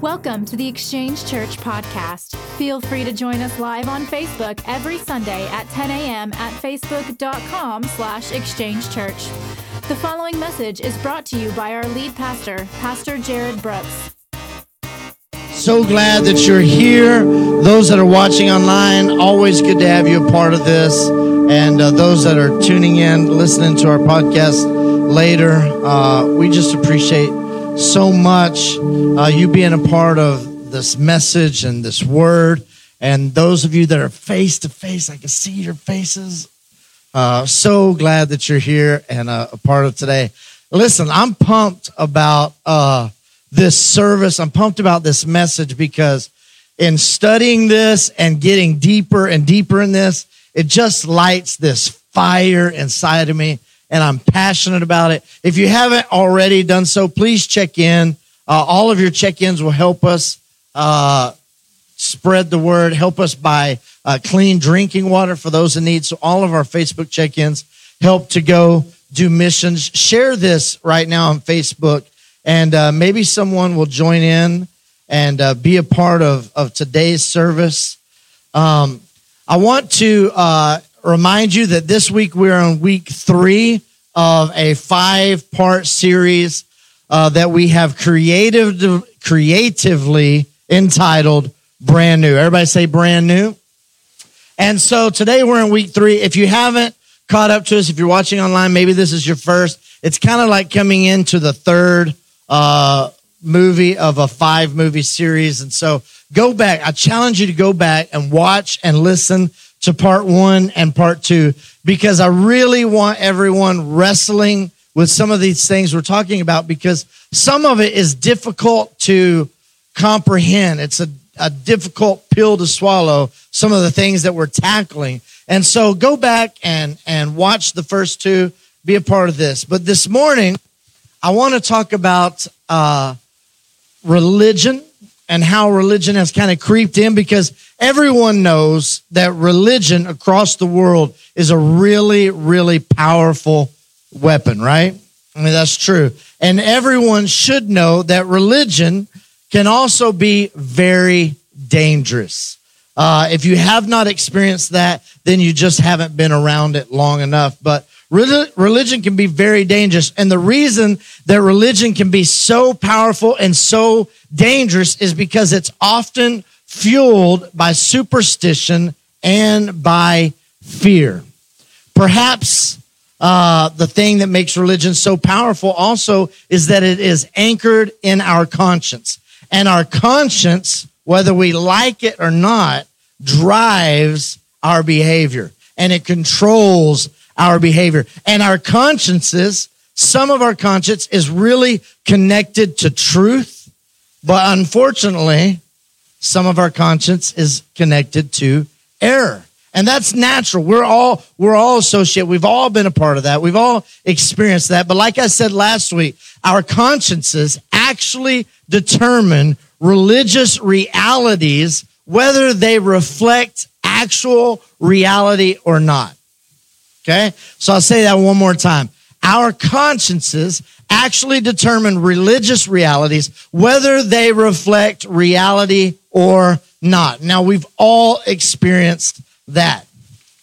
Welcome to the Exchange Church podcast. Feel free to join us live on Facebook every Sunday at 10 a.m. at facebook.com slash exchange church. The following message is brought to you by our lead pastor, Pastor Jared Brooks. So glad that you're here. Those that are watching online, always good to have you a part of this. And uh, those that are tuning in, listening to our podcast later, uh, we just appreciate so much uh, you being a part of this message and this word. And those of you that are face to face, I can see your faces. Uh, so glad that you're here and uh, a part of today. Listen, I'm pumped about uh, this service. I'm pumped about this message because in studying this and getting deeper and deeper in this, it just lights this fire inside of me and I'm passionate about it. If you haven't already done so, please check in. Uh, all of your check ins will help us uh, spread the word, help us buy uh, clean drinking water for those in need. So, all of our Facebook check ins help to go do missions. Share this right now on Facebook, and uh, maybe someone will join in and uh, be a part of, of today's service. Um, I want to uh, remind you that this week we're on week three of a five part series uh, that we have creative, creatively entitled Brand New. Everybody say brand new. And so today we're in week three. If you haven't caught up to us, if you're watching online, maybe this is your first. It's kind of like coming into the third uh, movie of a five movie series. And so go back. I challenge you to go back and watch and listen to part one and part two because I really want everyone wrestling with some of these things we're talking about because some of it is difficult to comprehend. It's a, a difficult pill to swallow, some of the things that we're tackling. And so go back and, and watch the first two, be a part of this. But this morning, I want to talk about uh, religion and how religion has kind of creeped in because everyone knows that religion across the world is a really, really powerful weapon, right? I mean, that's true. And everyone should know that religion can also be very dangerous. Uh, if you have not experienced that, then you just haven't been around it long enough. But religion can be very dangerous. And the reason that religion can be so powerful and so dangerous is because it's often fueled by superstition and by fear. Perhaps uh, the thing that makes religion so powerful also is that it is anchored in our conscience. And our conscience, whether we like it or not, drives our behavior and it controls our behavior. And our consciences, some of our conscience is really connected to truth, but unfortunately, some of our conscience is connected to error. And that's natural. We're all, we're all associated. We've all been a part of that. We've all experienced that. But like I said last week, our consciences actually determine religious realities, whether they reflect actual reality or not. Okay. So I'll say that one more time. Our consciences actually determine religious realities, whether they reflect reality or not. Now, we've all experienced that.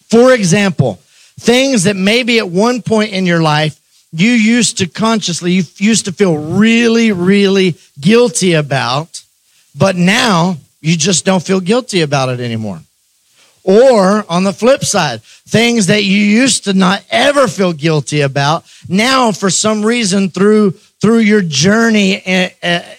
For example, things that maybe at one point in your life you used to consciously, you used to feel really, really guilty about, but now you just don't feel guilty about it anymore. Or on the flip side, things that you used to not ever feel guilty about, now for some reason through through your journey in,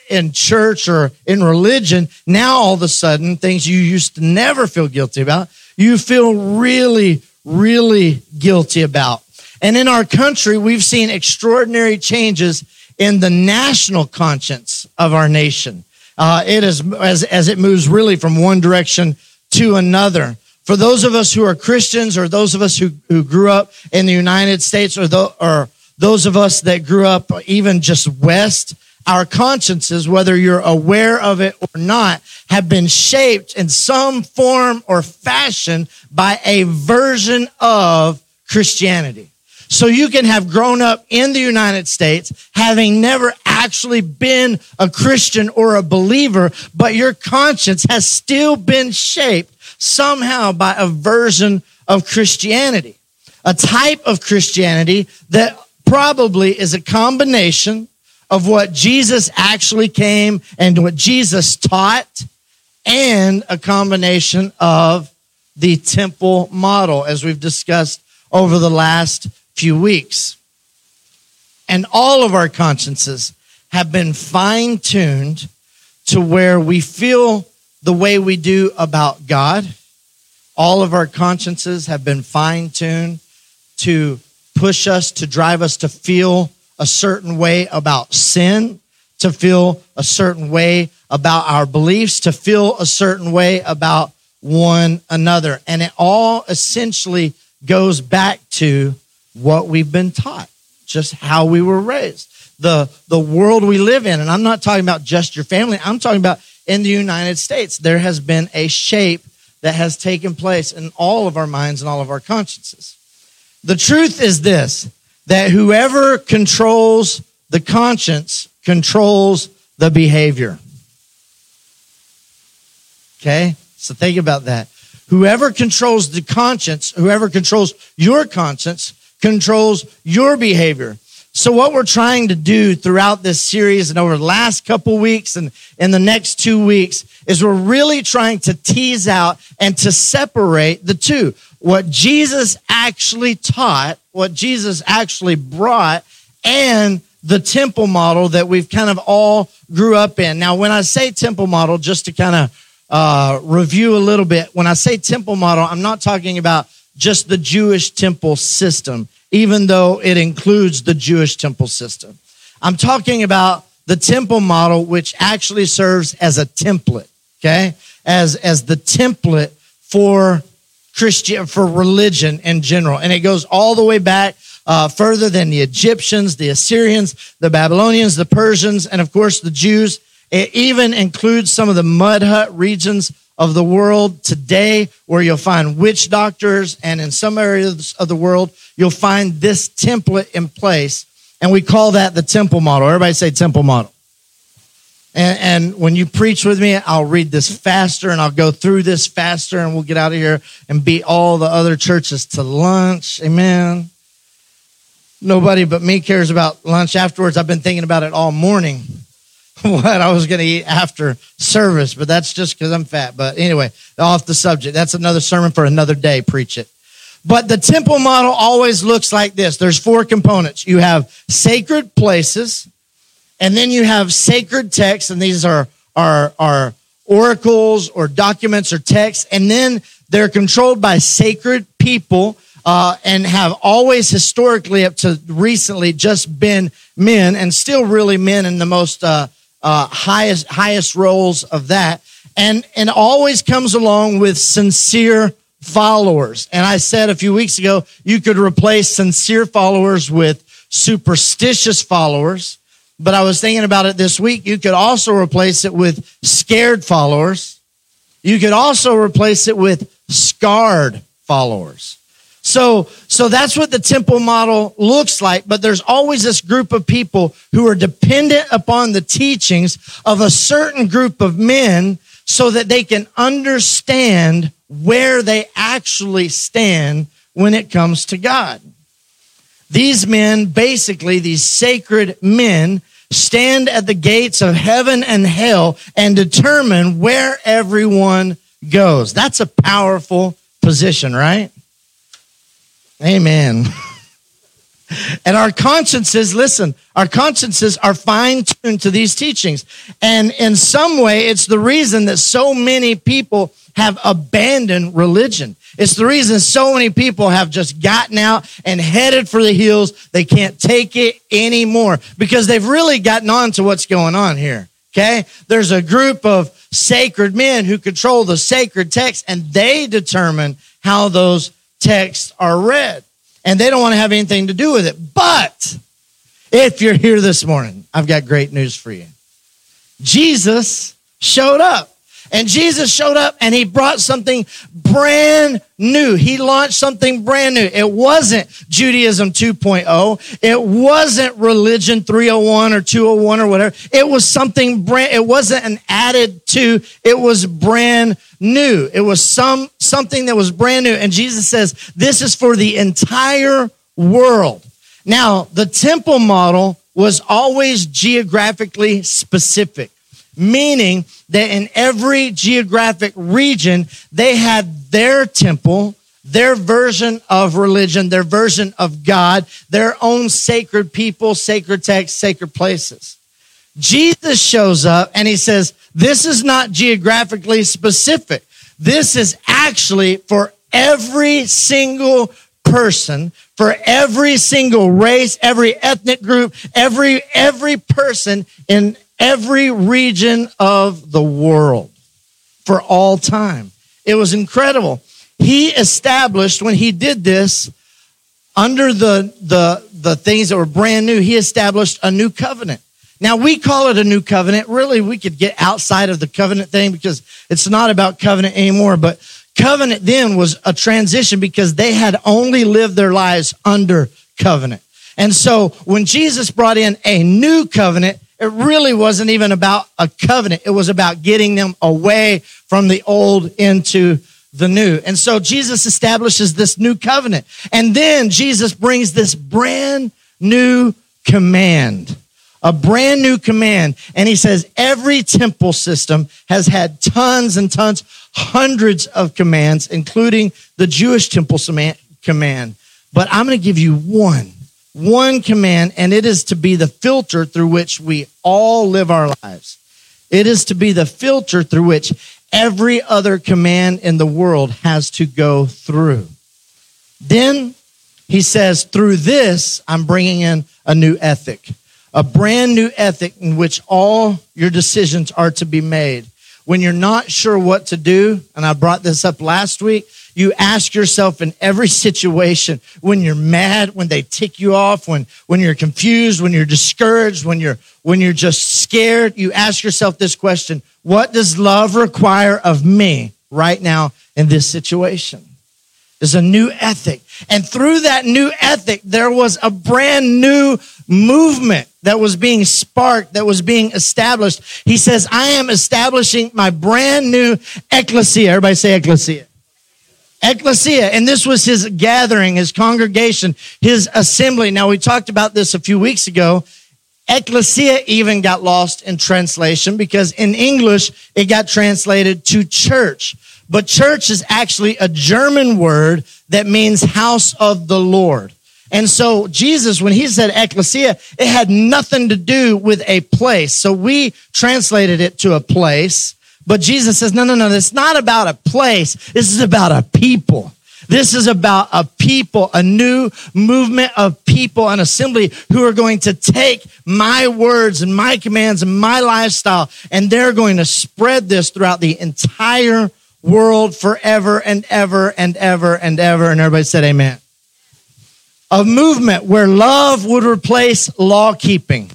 in, church or in religion, now all of a sudden things you used to never feel guilty about, you feel really, really guilty about. And in our country, we've seen extraordinary changes in the national conscience of our nation. Uh, it is as, as it moves really from one direction to another for those of us who are Christians or those of us who, who grew up in the United States or, the, or those of us that grew up even just west, our consciences, whether you're aware of it or not, have been shaped in some form or fashion by a version of Christianity. So you can have grown up in the United States, having never actually been a Christian or a believer, but your conscience has still been shaped somehow by a version of Christianity, a type of Christianity that probably is a combination of what Jesus actually came and what Jesus taught and a combination of the temple model as we've discussed over the last few weeks. And all of our consciences have been fine tuned to where we feel the way we do about God. All of our consciences have been fine tuned to push us, to drive us to feel a certain way about sin, to feel a certain way about our beliefs, to feel a certain way about one another. And it all essentially goes back to what we've been taught, just how we were raised, the, the world we live in. And I'm not talking about just your family. I'm talking about in the United States. There has been a shape that has taken place in all of our minds and all of our consciences. The truth is this, that whoever controls the conscience controls the behavior. Okay? So think about that. Whoever controls the conscience, whoever controls your conscience, controls your behavior. So what we're trying to do throughout this series and over the last couple weeks and in the next two weeks is we're really trying to tease out and to separate the two. What Jesus actually taught, what Jesus actually brought, and the temple model that we've kind of all grew up in. Now, when I say temple model, just to kind of uh, review a little bit, when I say temple model, I'm not talking about just the Jewish temple system even though it includes the Jewish temple system. I'm talking about the temple model, which actually serves as a template, okay? As, as the template for Christian, for religion in general. And it goes all the way back uh, further than the Egyptians, the Assyrians, the Babylonians, the Persians, and of course the Jews. It even includes some of the mud hut regions of the world today where you'll find witch doctors and in some areas of the world you'll find this template in place. And we call that the temple model. Everybody say temple model. And, and, when you preach with me i'll read this faster and i'll go through this faster and we'll get out of here and beat all the other churches to lunch. Amen. Nobody but me cares about lunch. Afterwards i've been thinking about it all morning what I was going to eat after service, but that's just because I'm fat. But anyway, off the subject. That's another sermon for another day. Preach it. But the temple model always looks like this. There's four components. You have sacred places, and then you have sacred texts, and these are, are, are oracles or documents or texts, and then they're controlled by sacred people uh, and have always historically up to recently just been men and still really men in the most uh, uh, highest highest roles of that, and and always comes along with sincere followers. And I said a few weeks ago, you could replace sincere followers with superstitious followers. But I was thinking about it this week. You could also replace it with scared followers. You could also replace it with scarred followers. So, so that's what the temple model looks like. But there's always this group of people who are dependent upon the teachings of a certain group of men so that they can understand where they actually stand when it comes to God. These men, basically, these sacred men, stand at the gates of heaven and hell and determine where everyone goes. That's a powerful position, right? Amen. And our consciences, listen, our consciences are fine tuned to these teachings. And in some way, it's the reason that so many people have abandoned religion. It's the reason so many people have just gotten out and headed for the hills. They can't take it anymore because they've really gotten on to what's going on here. Okay. There's a group of sacred men who control the sacred text and they determine how those texts are read. And they don't want to have anything to do with it. But if you're here this morning, I've got great news for you. Jesus showed up. And Jesus showed up and he brought something brand new. He launched something brand new. It wasn't Judaism 2.0. It wasn't religion 301 or 201 or whatever. It was something brand, it wasn't an added to, it was brand new. It was some, something that was brand new. And Jesus says, this is for the entire world. Now, the temple model was always geographically specific meaning that in every geographic region, they had their temple, their version of religion, their version of God, their own sacred people, sacred texts, sacred places. Jesus shows up and he says, This is not geographically specific. This is actually for every single person, for every single race, every ethnic group, every, every person in every region of the world for all time. It was incredible. He established when he did this under the, the, the things that were brand new, he established a new covenant. Now we call it a new covenant. Really, we could get outside of the covenant thing because it's not about covenant anymore. But covenant then was a transition because they had only lived their lives under covenant. And so when Jesus brought in a new covenant, it really wasn't even about a covenant. It was about getting them away from the old into the new. And so Jesus establishes this new covenant. And then Jesus brings this brand new command, a brand new command. And he says every temple system has had tons and tons, hundreds of commands, including the Jewish temple command. But I'm going to give you one one command, and it is to be the filter through which we all live our lives. It is to be the filter through which every other command in the world has to go through. Then he says, through this, I'm bringing in a new ethic, a brand new ethic in which all your decisions are to be made. When you're not sure what to do, and I brought this up last week, you ask yourself in every situation when you're mad, when they tick you off, when, when you're confused, when you're discouraged, when you're, when you're just scared, you ask yourself this question. What does love require of me right now in this situation? There's a new ethic. And through that new ethic, there was a brand new movement that was being sparked, that was being established. He says, I am establishing my brand new ecclesia. Everybody say ecclesia ecclesia. And this was his gathering, his congregation, his assembly. Now, we talked about this a few weeks ago. Ecclesia even got lost in translation because in English, it got translated to church. But church is actually a German word that means house of the Lord. And so Jesus, when he said ecclesia, it had nothing to do with a place. So we translated it to a place. But Jesus says, no, no, no, it's not about a place. This is about a people. This is about a people, a new movement of people, an assembly who are going to take my words and my commands and my lifestyle, and they're going to spread this throughout the entire world forever and ever and ever and ever. And everybody said, Amen. A movement where love would replace law keeping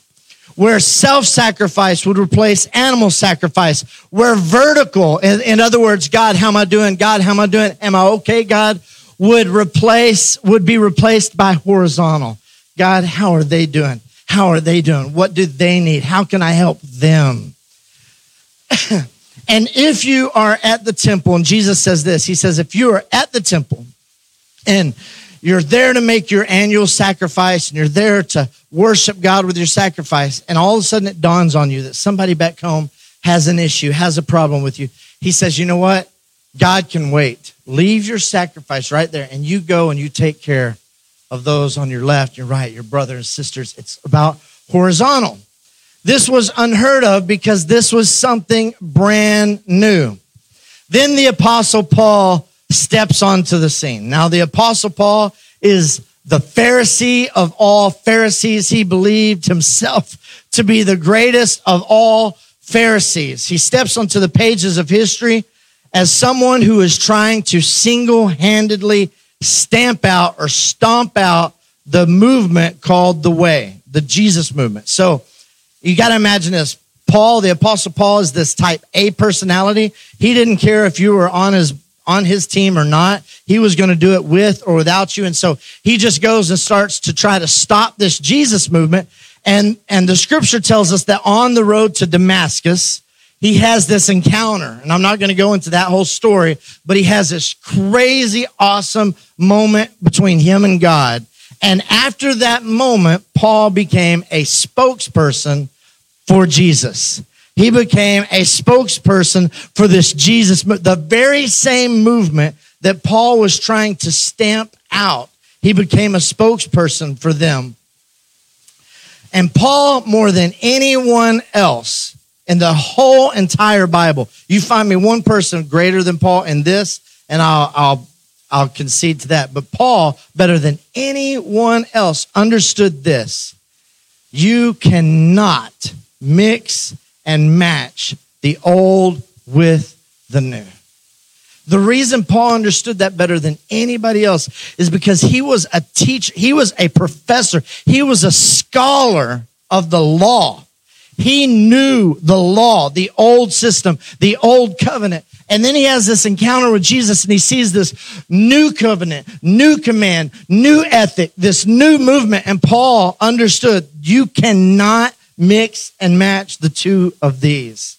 where self sacrifice would replace animal sacrifice, where vertical, in, in, other words, God, how am I doing? God, how am I doing? Am I okay? God would replace, would be replaced by horizontal. God, how are they doing? How are they doing? What do they need? How can I help them? and if you are at the temple, and Jesus says this, he says, if you are at the temple and you're there to make your annual sacrifice and you're there to worship God with your sacrifice. And all of a sudden it dawns on you that somebody back home has an issue, has a problem with you. He says, you know what? God can wait. Leave your sacrifice right there and you go and you take care of those on your left, your right, your brothers and sisters. It's about horizontal. This was unheard of because this was something brand new. Then the apostle Paul steps onto the scene. Now, the apostle Paul is the Pharisee of all Pharisees. He believed himself to be the greatest of all Pharisees. He steps onto the pages of history as someone who is trying to single handedly stamp out or stomp out the movement called the way, the Jesus movement. So you got to imagine this. Paul, the apostle Paul is this type A personality. He didn't care if you were on his on his team or not. He was going to do it with or without you. And so he just goes and starts to try to stop this Jesus movement. And, and the scripture tells us that on the road to Damascus, he has this encounter. And I'm not going to go into that whole story, but he has this crazy, awesome moment between him and God. And after that moment, Paul became a spokesperson for Jesus. He became a spokesperson for this Jesus, the very same movement that Paul was trying to stamp out. He became a spokesperson for them. And Paul, more than anyone else in the whole entire Bible, you find me one person greater than Paul in this, and I'll, I'll, I'll concede to that. But Paul, better than anyone else, understood this. You cannot mix and match the old with the new. The reason Paul understood that better than anybody else is because he was a teacher, he was a professor, he was a scholar of the law. He knew the law, the old system, the old covenant. And then he has this encounter with Jesus and he sees this new covenant, new command, new ethic, this new movement. And Paul understood you cannot mix and match the two of these.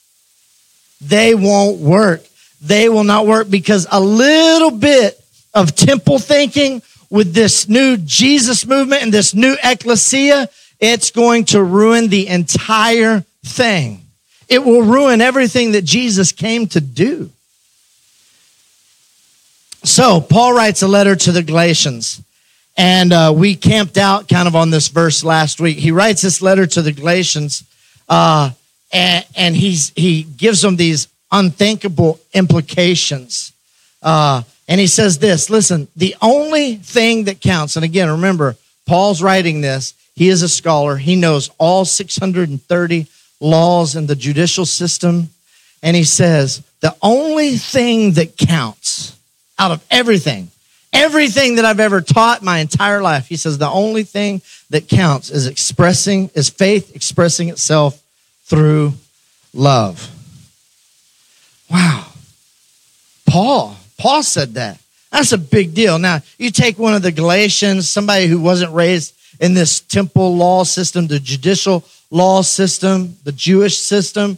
They won't work. They will not work because a little bit of temple thinking with this new Jesus movement and this new ecclesia, it's going to ruin the entire thing. It will ruin everything that Jesus came to do. So, Paul writes a letter to the Galatians. And uh, we camped out kind of on this verse last week. He writes this letter to the Galatians, uh, and, and he's, he gives them these unthinkable implications. Uh, and he says this listen, the only thing that counts, and again, remember, Paul's writing this. He is a scholar. He knows all 630 laws in the judicial system. And he says, the only thing that counts out of everything Everything that I've ever taught my entire life, he says, the only thing that counts is expressing, is faith expressing itself through love. Wow. Paul, Paul said that. That's a big deal. Now, you take one of the Galatians, somebody who wasn't raised in this temple law system, the judicial law system, the Jewish system.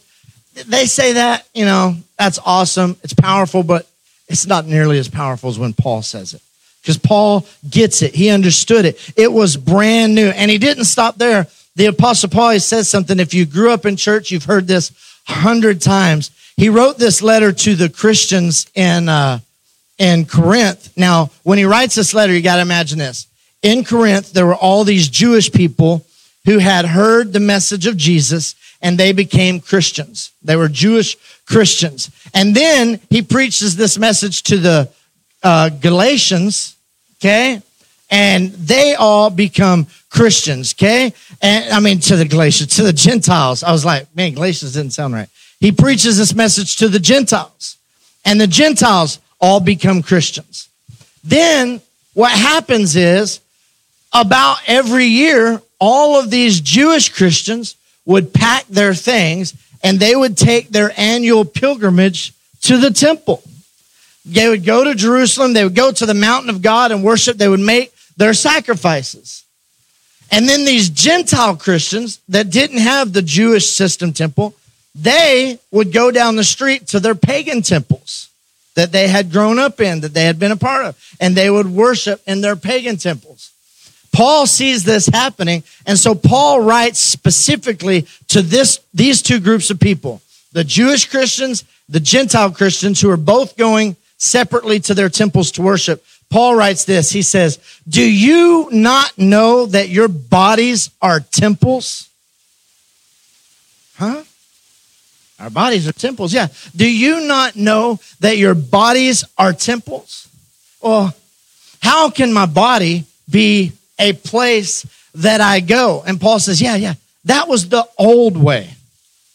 They say that, you know, that's awesome. It's powerful, but it's not nearly as powerful as when Paul says it. Because Paul gets it. He understood it. It was brand new. And he didn't stop there. The apostle Paul says something. If you grew up in church, you've heard this a hundred times. He wrote this letter to the Christians in, uh, in Corinth. Now, when he writes this letter, you got to imagine this. In Corinth, there were all these Jewish people who had heard the message of Jesus and they became Christians. They were Jewish Christians. And then he preaches this message to the uh, Galatians, okay? And they all become Christians, okay? And I mean, to the Galatians, to the Gentiles. I was like, man, Galatians didn't sound right. He preaches this message to the Gentiles, and the Gentiles all become Christians. Then what happens is about every year, all of these Jewish Christians would pack their things and they would take their annual pilgrimage to the temple. They would go to Jerusalem, they would go to the mountain of God and worship, they would make their sacrifices. And then these Gentile Christians that didn't have the Jewish system temple, they would go down the street to their pagan temples that they had grown up in, that they had been a part of, and they would worship in their pagan temples. Paul sees this happening, and so Paul writes specifically to this, these two groups of people the Jewish Christians, the Gentile Christians, who are both going separately to their temples to worship. Paul writes this He says, Do you not know that your bodies are temples? Huh? Our bodies are temples, yeah. Do you not know that your bodies are temples? Well, how can my body be a place that I go. And Paul says, yeah, yeah, that was the old way.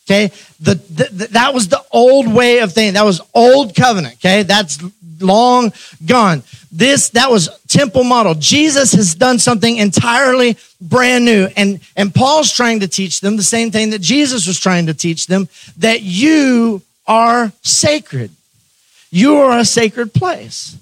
Okay. The, the, the, that was the old way of thinking. That was old covenant. Okay. That's long gone. This, that was temple model. Jesus has done something entirely brand new. And, and Paul's trying to teach them the same thing that Jesus was trying to teach them that you are sacred. You are a sacred place.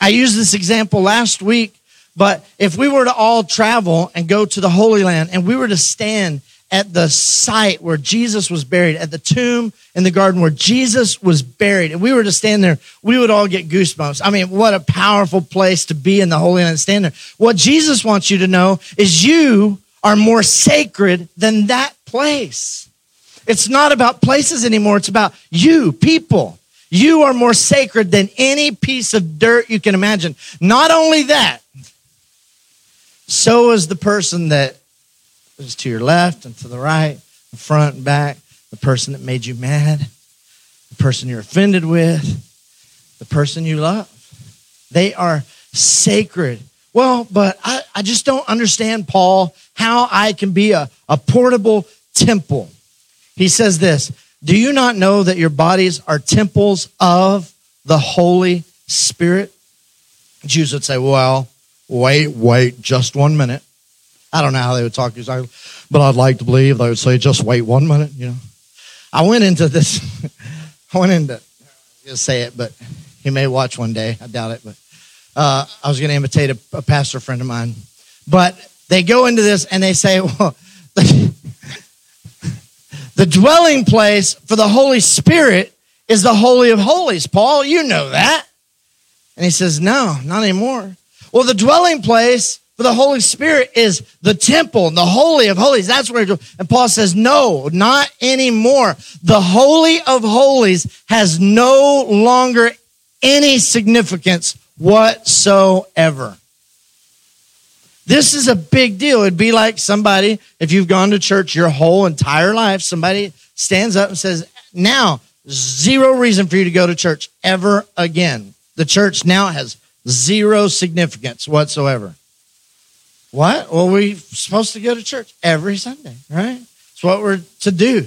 I used this example last week, but if we were to all travel and go to the Holy Land and we were to stand at the site where Jesus was buried, at the tomb in the garden where Jesus was buried, and we were to stand there, we would all get goosebumps. I mean, what a powerful place to be in the Holy Land and stand there. What Jesus wants you to know is you are more sacred than that place. It's not about places anymore. It's about you, people. You are more sacred than any piece of dirt you can imagine. Not only that, so is the person that is to your left and to the right, the front and back, the person that made you mad, the person you're offended with, the person you love. They are sacred. Well, but I, I just don't understand, Paul, how I can be a, a portable temple. He says this Do you not know that your bodies are temples of the Holy Spirit? Jews would say, Well, wait, wait, just one minute. I don't know how they would talk to you, but I'd like to believe they would say, just wait one minute, you know. I went into this, I went into, just say it, but he may watch one day. I doubt it, but uh, I was going to imitate a, a, pastor friend of mine. But they go into this and they say, well, the, the dwelling place for the Holy Spirit is the Holy of Holies. Paul, you know that. And he says, no, not anymore. Well, the dwelling place for the Holy Spirit is the temple, the Holy of Holies. That's where, and Paul says, no, not anymore. The Holy of Holies has no longer any significance whatsoever. This is a big deal. It'd be like somebody, if you've gone to church your whole entire life, somebody stands up and says, now, zero reason for you to go to church ever again. The church now has zero significance whatsoever. What? Well, we're supposed to go to church every Sunday, right? It's what we're to do.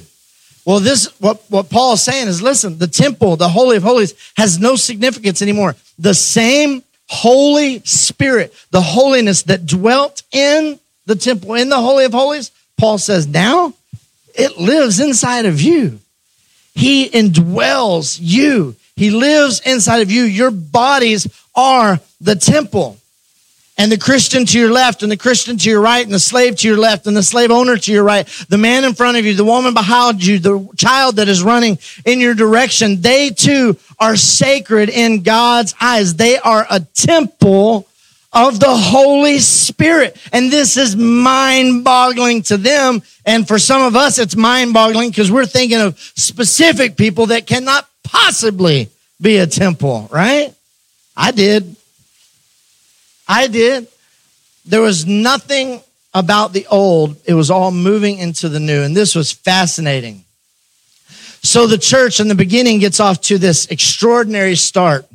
Well, this what, what Paul is saying is listen, the temple, the Holy of Holies, has no significance anymore. The same Holy Spirit, the holiness that dwelt in the temple, in the Holy of Holies, Paul says, now it lives inside of you. He indwells you. He lives inside of you. Your bodies are the temple and the Christian to your left, and the Christian to your right, and the slave to your left, and the slave owner to your right, the man in front of you, the woman behind you, the child that is running in your direction, they too are sacred in God's eyes. They are a temple of the Holy Spirit. And this is mind boggling to them. And for some of us, it's mind boggling because we're thinking of specific people that cannot possibly be a temple, right? I did. I did. There was nothing about the old, it was all moving into the new. And this was fascinating. So the church in the beginning gets off to this extraordinary start.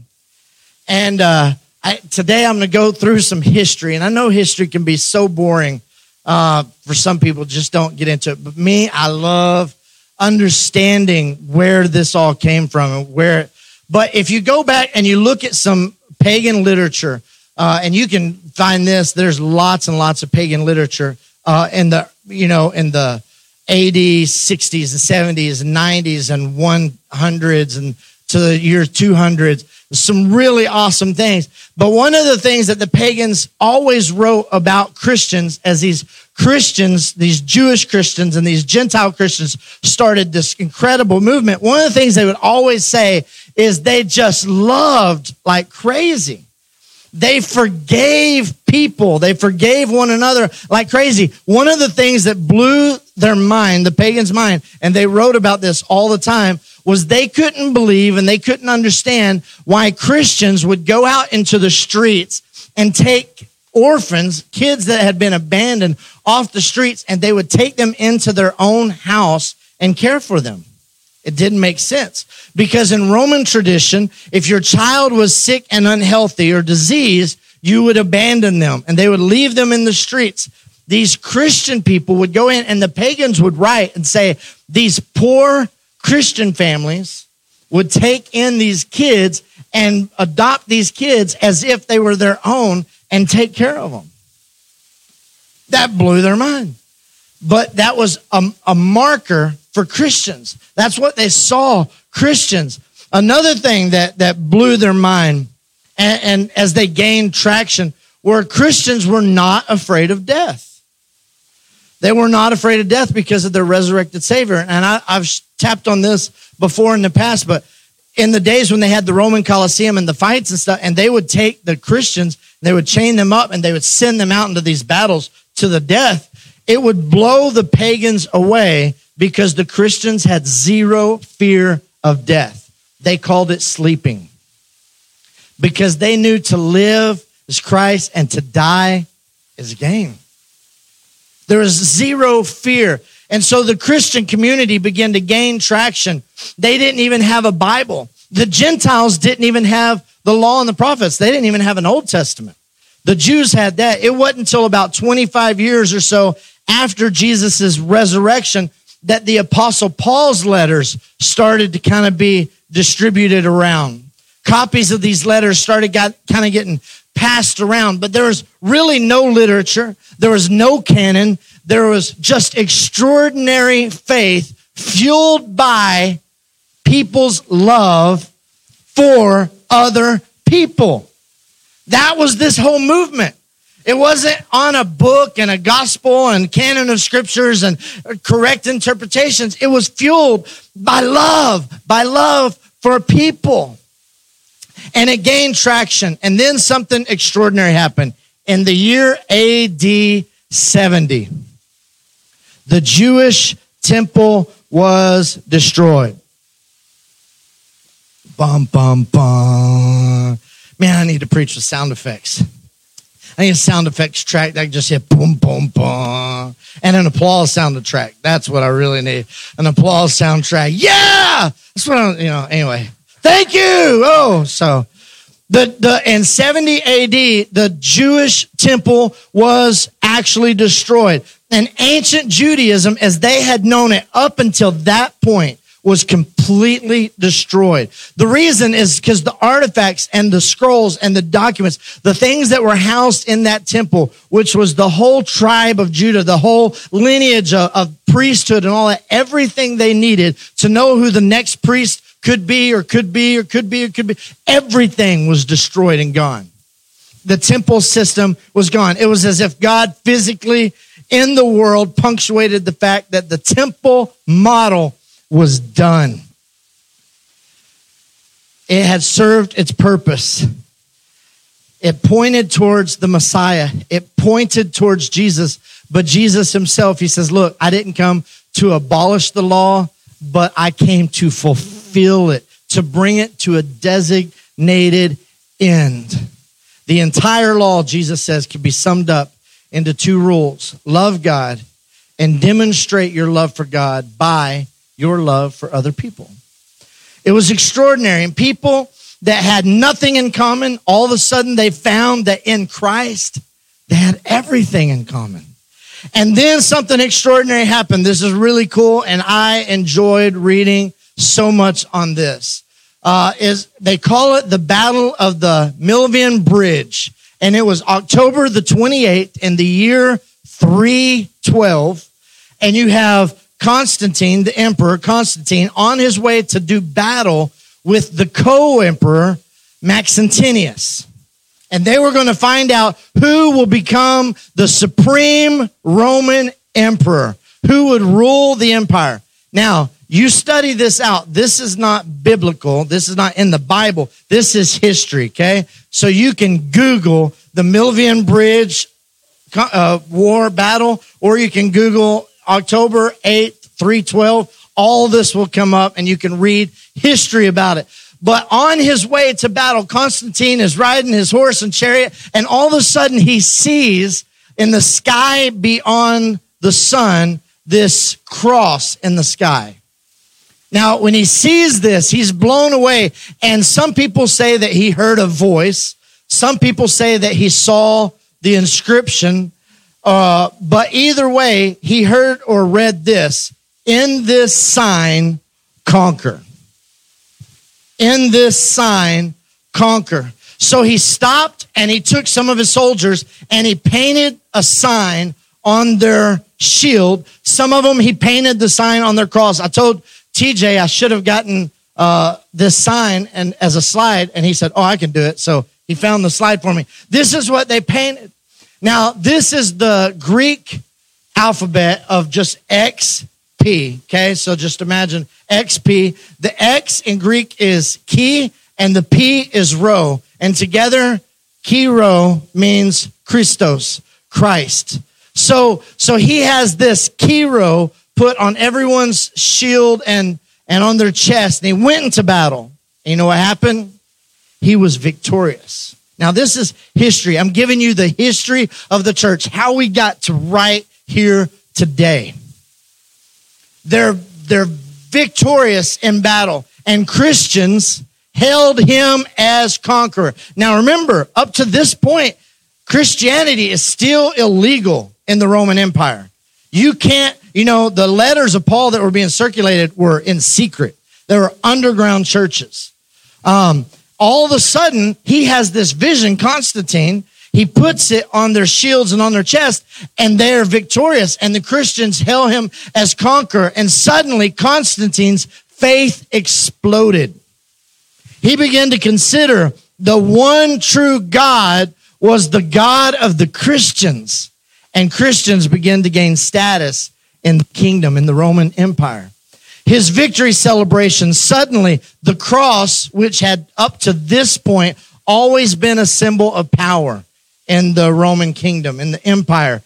And uh, I, today I'm going to go through some history. And I know history can be so boring uh, for some people, just don't get into it. But me, I love understanding where this all came from and where. But if you go back and you look at some pagan literature, uh, and you can find this. There's lots and lots of pagan literature uh, in the you know in the 80s, 60s, and 70s, and 90s, and 100s, and to the year 200s. Some really awesome things. But one of the things that the pagans always wrote about Christians as these Christians, these Jewish Christians and these Gentile Christians started this incredible movement. One of the things they would always say is they just loved like crazy. They forgave people. They forgave one another like crazy. One of the things that blew their mind, the pagans' mind, and they wrote about this all the time, was they couldn't believe and they couldn't understand why Christians would go out into the streets and take orphans, kids that had been abandoned off the streets, and they would take them into their own house and care for them. It didn't make sense because in Roman tradition, if your child was sick and unhealthy or diseased, you would abandon them and they would leave them in the streets. These Christian people would go in and the pagans would write and say, these poor Christian families would take in these kids and adopt these kids as if they were their own and take care of them. That blew their mind. But that was a, a marker for Christians. That's what they saw Christians. Another thing that, that blew their mind and, and as they gained traction were Christians were not afraid of death. They were not afraid of death because of their resurrected Savior. And I, I've tapped on this before in the past, but in the days when they had the Roman Colosseum and the fights and stuff, and they would take the Christians, they would chain them up and they would send them out into these battles to the death. It would blow the pagans away because the Christians had zero fear of death. They called it sleeping because they knew to live is Christ and to die is gain. There was zero fear. And so the Christian community began to gain traction. They didn't even have a Bible. The Gentiles didn't even have the law and the prophets. They didn't even have an Old Testament. The Jews had that. It wasn't until about 25 years or so after Jesus' resurrection that the apostle Paul's letters started to kind of be distributed around. Copies of these letters started got kind of getting passed around, but there was really no literature. There was no canon. There was just extraordinary faith fueled by people's love for other people. That was this whole movement. It wasn't on a book and a gospel and canon of scriptures and correct interpretations. It was fueled by love, by love for people. And it gained traction. And then something extraordinary happened. In the year AD 70, the Jewish temple was destroyed. Bum, bum, bum. Man, I need to preach with sound effects. I need a sound effects track that just hit boom, boom, boom. And an applause sound track. That's what I really need. An applause soundtrack. Yeah! That's what I'm, you know, anyway. Thank you. Oh, so the, the, in 70 AD, the Jewish temple was actually destroyed. And ancient Judaism, as they had known it up until that point, was completely destroyed. The reason is because the artifacts and the scrolls and the documents, the things that were housed in that temple, which was the whole tribe of Judah, the whole lineage of, of priesthood and all that, everything they needed to know who the next priest could be or could be or could be or could be, everything was destroyed and gone. The temple system was gone. It was as if God physically in the world punctuated the fact that the temple model was done. It had served its purpose. It pointed towards the Messiah. It pointed towards Jesus. But Jesus himself, he says, Look, I didn't come to abolish the law, but I came to fulfill it, to bring it to a designated end. The entire law, Jesus says, can be summed up into two rules love God and demonstrate your love for God by your love for other people. It was extraordinary. And people that had nothing in common, all of a sudden they found that in Christ, they had everything in common. And then something extraordinary happened. This is really cool. And I enjoyed reading so much on this. Uh, is they call it the Battle of the Milvian Bridge. And it was October the 28th in the year 312. And you have Constantine, the emperor, Constantine, on his way to do battle with the co emperor, Maxentius. And they were going to find out who will become the supreme Roman emperor, who would rule the empire. Now, you study this out. This is not biblical. This is not in the Bible. This is history, okay? So you can Google the Milvian Bridge uh, war battle, or you can Google October 8th, 312. All this will come up and you can read history about it. But on his way to battle, Constantine is riding his horse and chariot, and all of a sudden he sees in the sky beyond the sun this cross in the sky. Now, when he sees this, he's blown away. And some people say that he heard a voice. Some people say that he saw the inscription uh, but either way, he heard or read this in this sign, conquer. In this sign, conquer. So he stopped and he took some of his soldiers and he painted a sign on their shield. Some of them, he painted the sign on their cross. I told TJ I should have gotten uh, this sign and as a slide, and he said, "Oh, I can do it." So he found the slide for me. This is what they painted. Now, this is the Greek alphabet of just X P. Okay, so just imagine XP. The X in Greek is chi, and the P is rho, and together, chi rho means Christos, Christ. So, so he has this chi rho put on everyone's shield and, and on their chest. And he went into battle. And you know what happened? He was victorious. Now, this is history. I'm giving you the history of the church, how we got to right here today. They're, they're victorious in battle, and Christians held him as conqueror. Now, remember, up to this point, Christianity is still illegal in the Roman Empire. You can't, you know, the letters of Paul that were being circulated were in secret. They were underground churches. Um, all of a sudden, he has this vision, Constantine. He puts it on their shields and on their chest, and they're victorious. And the Christians hail him as conqueror. And suddenly, Constantine's faith exploded. He began to consider the one true God was the God of the Christians and Christians began to gain status in the kingdom, in the Roman Empire. His victory celebration, suddenly the cross, which had up to this point always been a symbol of power in the Roman kingdom, in the empire.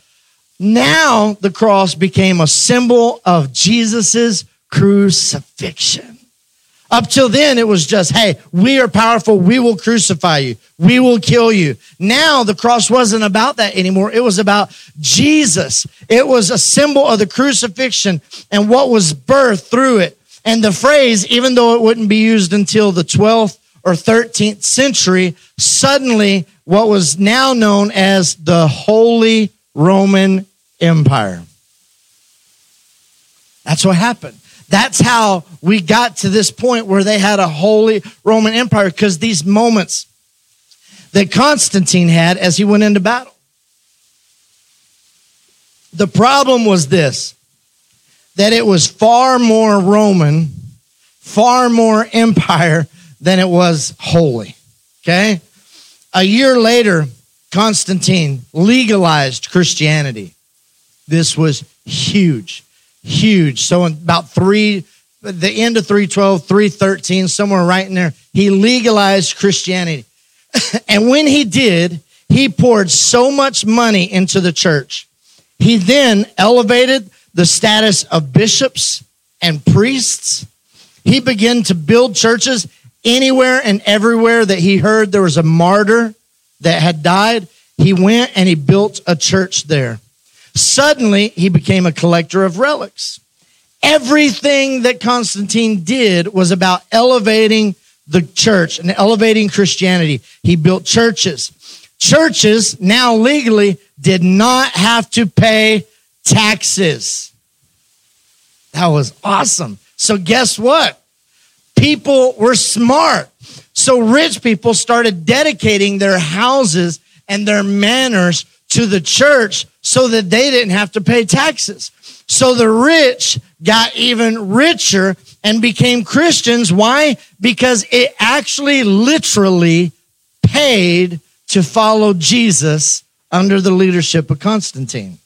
Now the cross became a symbol of Jesus's crucifixion. Up till then, it was just, hey, we are powerful. We will crucify you. We will kill you. Now the cross wasn't about that anymore. It was about Jesus. It was a symbol of the crucifixion and what was birthed through it. And the phrase, even though it wouldn't be used until the 12th or 13th century, suddenly what was now known as the Holy Roman Empire. That's what happened. That's how we got to this point where they had a holy Roman Empire because these moments that Constantine had as he went into battle. The problem was this that it was far more Roman, far more empire than it was holy. Okay? A year later, Constantine legalized Christianity. This was huge huge. So in about three, the end of 312, 313, somewhere right in there, he legalized Christianity. and when he did, he poured so much money into the church. He then elevated the status of bishops and priests. He began to build churches anywhere and everywhere that he heard there was a martyr that had died. He went and he built a church there. Suddenly, he became a collector of relics. Everything that Constantine did was about elevating the church and elevating Christianity. He built churches. Churches now legally did not have to pay taxes. That was awesome. So guess what? People were smart. So rich people started dedicating their houses and their manors to the church so that they didn't have to pay taxes. So the rich got even richer and became Christians. Why? Because it actually literally paid to follow Jesus under the leadership of Constantine.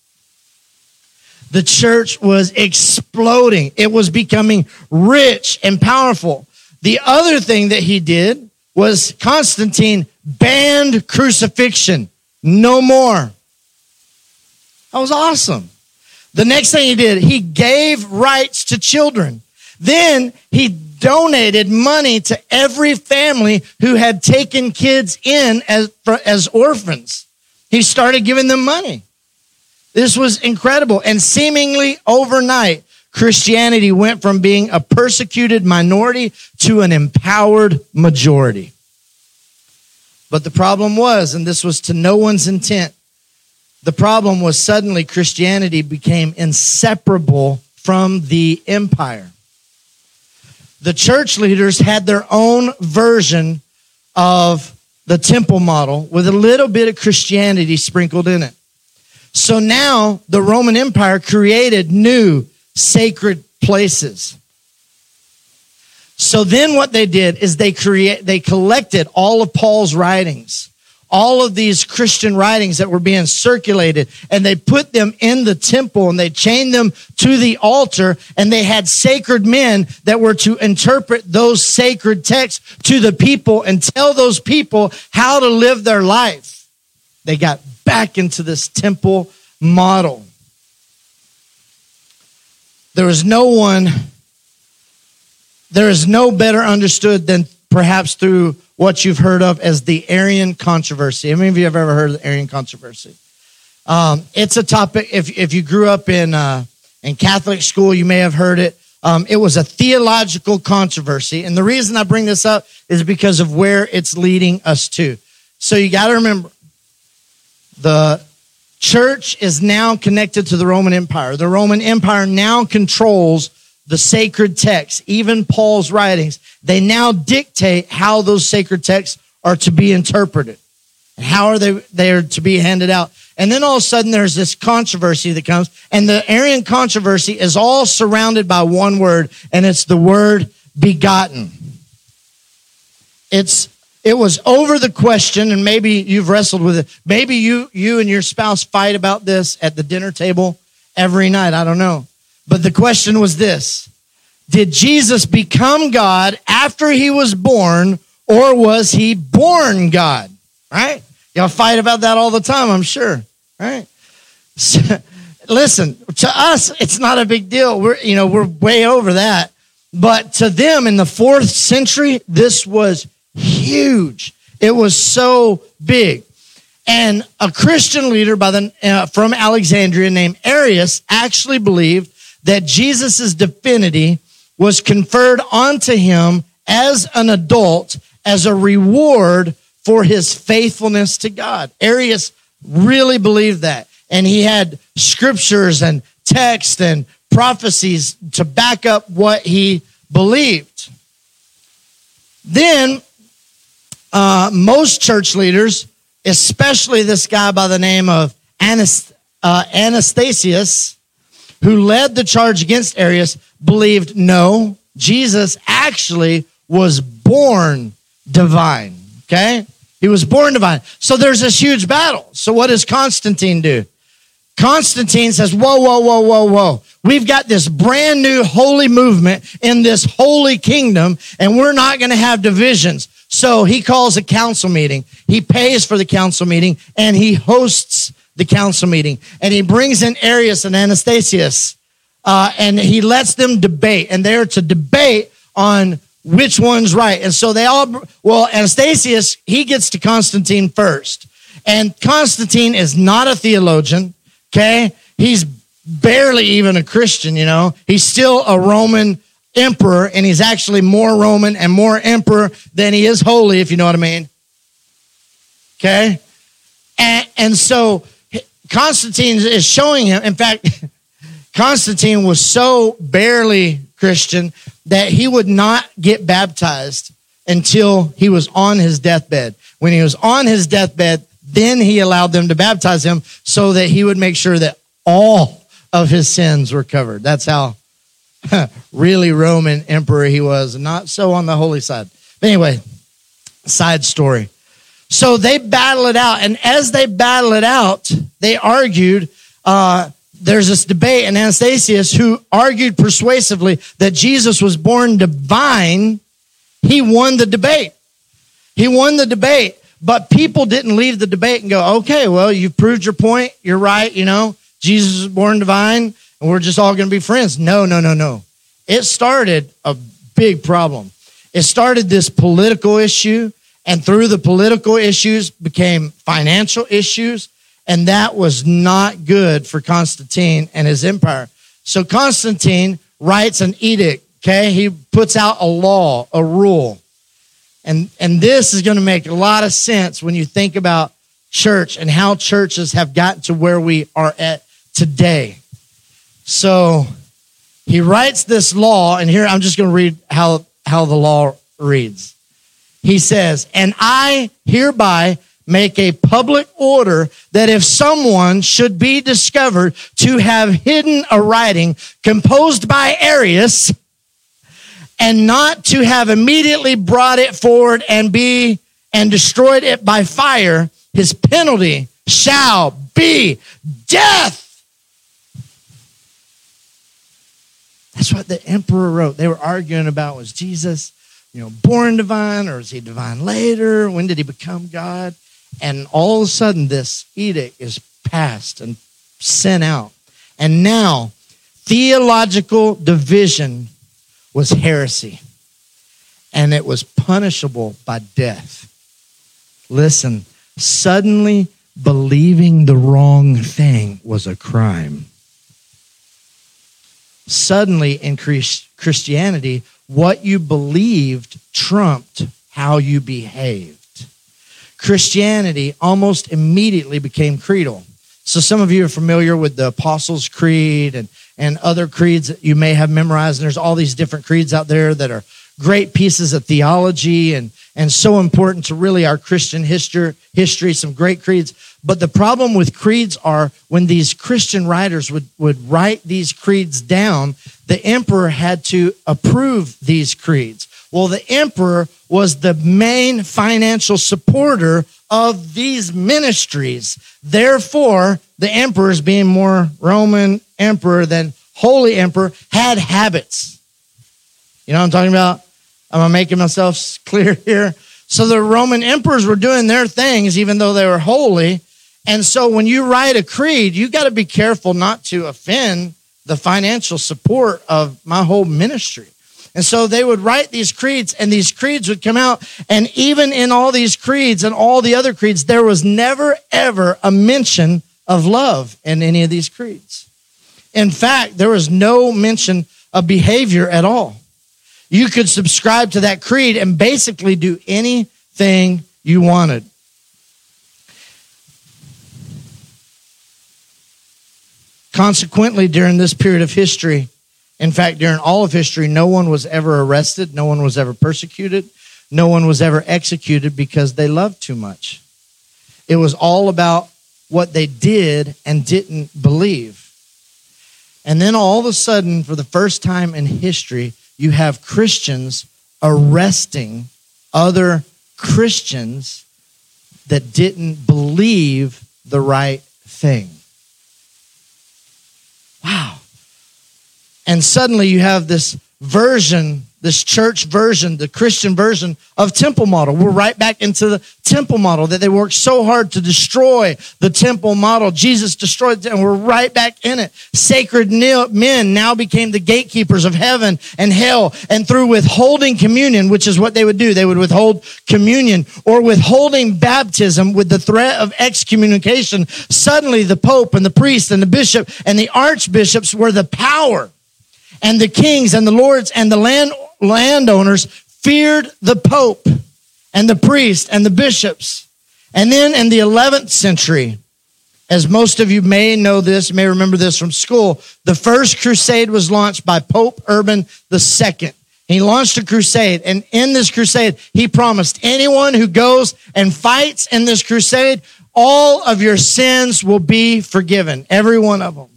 The church was exploding. It was becoming rich and powerful. The other thing that he did was Constantine banned crucifixion. No more. That was awesome. The next thing he did, he gave rights to children. Then he donated money to every family who had taken kids in as, as orphans. He started giving them money. This was incredible. And seemingly overnight, Christianity went from being a persecuted minority to an empowered majority. But the problem was, and this was to no one's intent, the problem was suddenly Christianity became inseparable from the empire. The church leaders had their own version of the temple model with a little bit of Christianity sprinkled in it. So now the Roman Empire created new sacred places. So then what they did is they create they collected all of Paul's writings all of these Christian writings that were being circulated and they put them in the temple and they chained them to the altar and they had sacred men that were to interpret those sacred texts to the people and tell those people how to live their life. They got back into this temple model. There was no one, there is no better understood than perhaps through what you've heard of as the Arian controversy. How many of you have ever heard of the Arian controversy? Um, it's a topic. If if you grew up in uh, in Catholic school, you may have heard it. Um, it was a theological controversy, and the reason I bring this up is because of where it's leading us to. So you got to remember, the church is now connected to the Roman Empire. The Roman Empire now controls the sacred texts, even Paul's writings, they now dictate how those sacred texts are to be interpreted. and How are they, they are to be handed out. And then all of a sudden there's this controversy that comes and the Arian controversy is all surrounded by one word and it's the word begotten. It's, it was over the question and maybe you've wrestled with it. Maybe you, you and your spouse fight about this at the dinner table every night. I don't know. But the question was this Did Jesus become God after he was born, or was he born God? Right? Y'all fight about that all the time, I'm sure. Right? So, listen, to us, it's not a big deal. We're, you know, we're way over that. But to them in the fourth century, this was huge. It was so big. And a Christian leader by the, uh, from Alexandria named Arius actually believed that Jesus' divinity was conferred onto him as an adult as a reward for his faithfulness to God. Arius really believed that. And he had scriptures and text and prophecies to back up what he believed. Then, uh, most church leaders, especially this guy by the name of Anast- uh, Anastasius, who led the charge against Arius, believed no, Jesus actually was born divine. Okay? He was born divine. So there's this huge battle. So what does Constantine do? Constantine says, whoa, whoa, whoa, whoa, whoa. We've got this brand new holy movement in this holy kingdom, and we're not going to have divisions. So he calls a council meeting. He pays for the council meeting and he hosts the council meeting and he brings in Arius and Anastasius uh, and he lets them debate and they're to debate on which one's right. And so they all, well, Anastasius, he gets to Constantine first. And Constantine is not a theologian, okay? He's barely even a Christian, you know? He's still a Roman emperor, and he's actually more Roman and more emperor than he is holy, if you know what I mean. Okay? And, and so Constantine is showing him, in fact, Constantine was so barely Christian that he would not get baptized until he was on his deathbed. When he was on his deathbed, then he allowed them to baptize him so that he would make sure that all of his sins were covered. That's how really Roman emperor he was, not so on the holy side. But anyway, side story. So they battle it out. And as they battle it out, they argued. Uh, there's this debate, and Anastasius, who argued persuasively that Jesus was born divine, he won the debate. He won the debate, but people didn't leave the debate and go, okay, well, you've proved your point. You're right. You know, Jesus was born divine, and we're just all going to be friends. No, no, no, no. It started a big problem. It started this political issue and through the political issues became financial issues. And that was not good for Constantine and his empire. So Constantine writes an edict. Okay. He puts out a law, a rule. And, and this is going to make a lot of sense when you think about church and how churches have gotten to where we are at today. So he writes this law, and here I'm just going to read how, how the law reads. He says, and I hereby make a public order that if someone should be discovered to have hidden a writing composed by Arius and not to have immediately brought it forward and be and destroyed it by fire, his penalty shall be death. That's what the emperor wrote. They were arguing about was Jesus, you know, born divine or is he divine later? When did he become God? And all of a sudden, this edict is passed and sent out. And now, theological division was heresy, and it was punishable by death. Listen, suddenly believing the wrong thing was a crime. Suddenly, in Christianity, what you believed trumped how you behaved. Christianity almost immediately became creedal. So some of you are familiar with the Apostles' Creed and, and other creeds that you may have memorized. And there's all these different creeds out there that are great pieces of theology and, and so important to really our Christian history, history, some great creeds. But the problem with creeds are when these Christian writers would, would write these creeds down, the emperor had to approve these creeds. Well, the emperor was the main financial supporter of these ministries. Therefore, the emperors, being more Roman emperor than holy emperor, had habits. You know what I'm talking about? Am I making myself clear here? So the Roman emperors were doing their things, even though they were holy. And so when you write a creed, you got to be careful not to offend the financial support of my whole ministry. And so they would write these creeds, and these creeds would come out. And even in all these creeds and all the other creeds, there was never, ever a mention of love in any of these creeds. In fact, there was no mention of behavior at all. You could subscribe to that creed and basically do anything you wanted. Consequently, during this period of history, in fact, during all of history, no one was ever arrested, no one was ever persecuted, no one was ever executed because they loved too much. It was all about what they did and didn't believe. And then all of a sudden, for the first time in history, you have Christians arresting other Christians that didn't believe the right thing. Wow. And suddenly you have this version, this church version, the Christian version of temple model. We're right back into the temple model that they worked so hard to destroy the temple model. Jesus destroyed it, and we're right back in it. Sacred men now became the gatekeepers of heaven and hell. And through withholding communion, which is what they would do, they would withhold communion or withholding baptism with the threat of excommunication. Suddenly the Pope and the priest and the bishop and the archbishops were the power and the kings and the lords and the land, landowners feared the pope and the priest and the bishops. And then in the 11th century, as most of you may know this, may remember this from school, the first crusade was launched by Pope Urban II. He launched a crusade, and in this crusade, he promised anyone who goes and fights in this crusade, all of your sins will be forgiven, every one of them.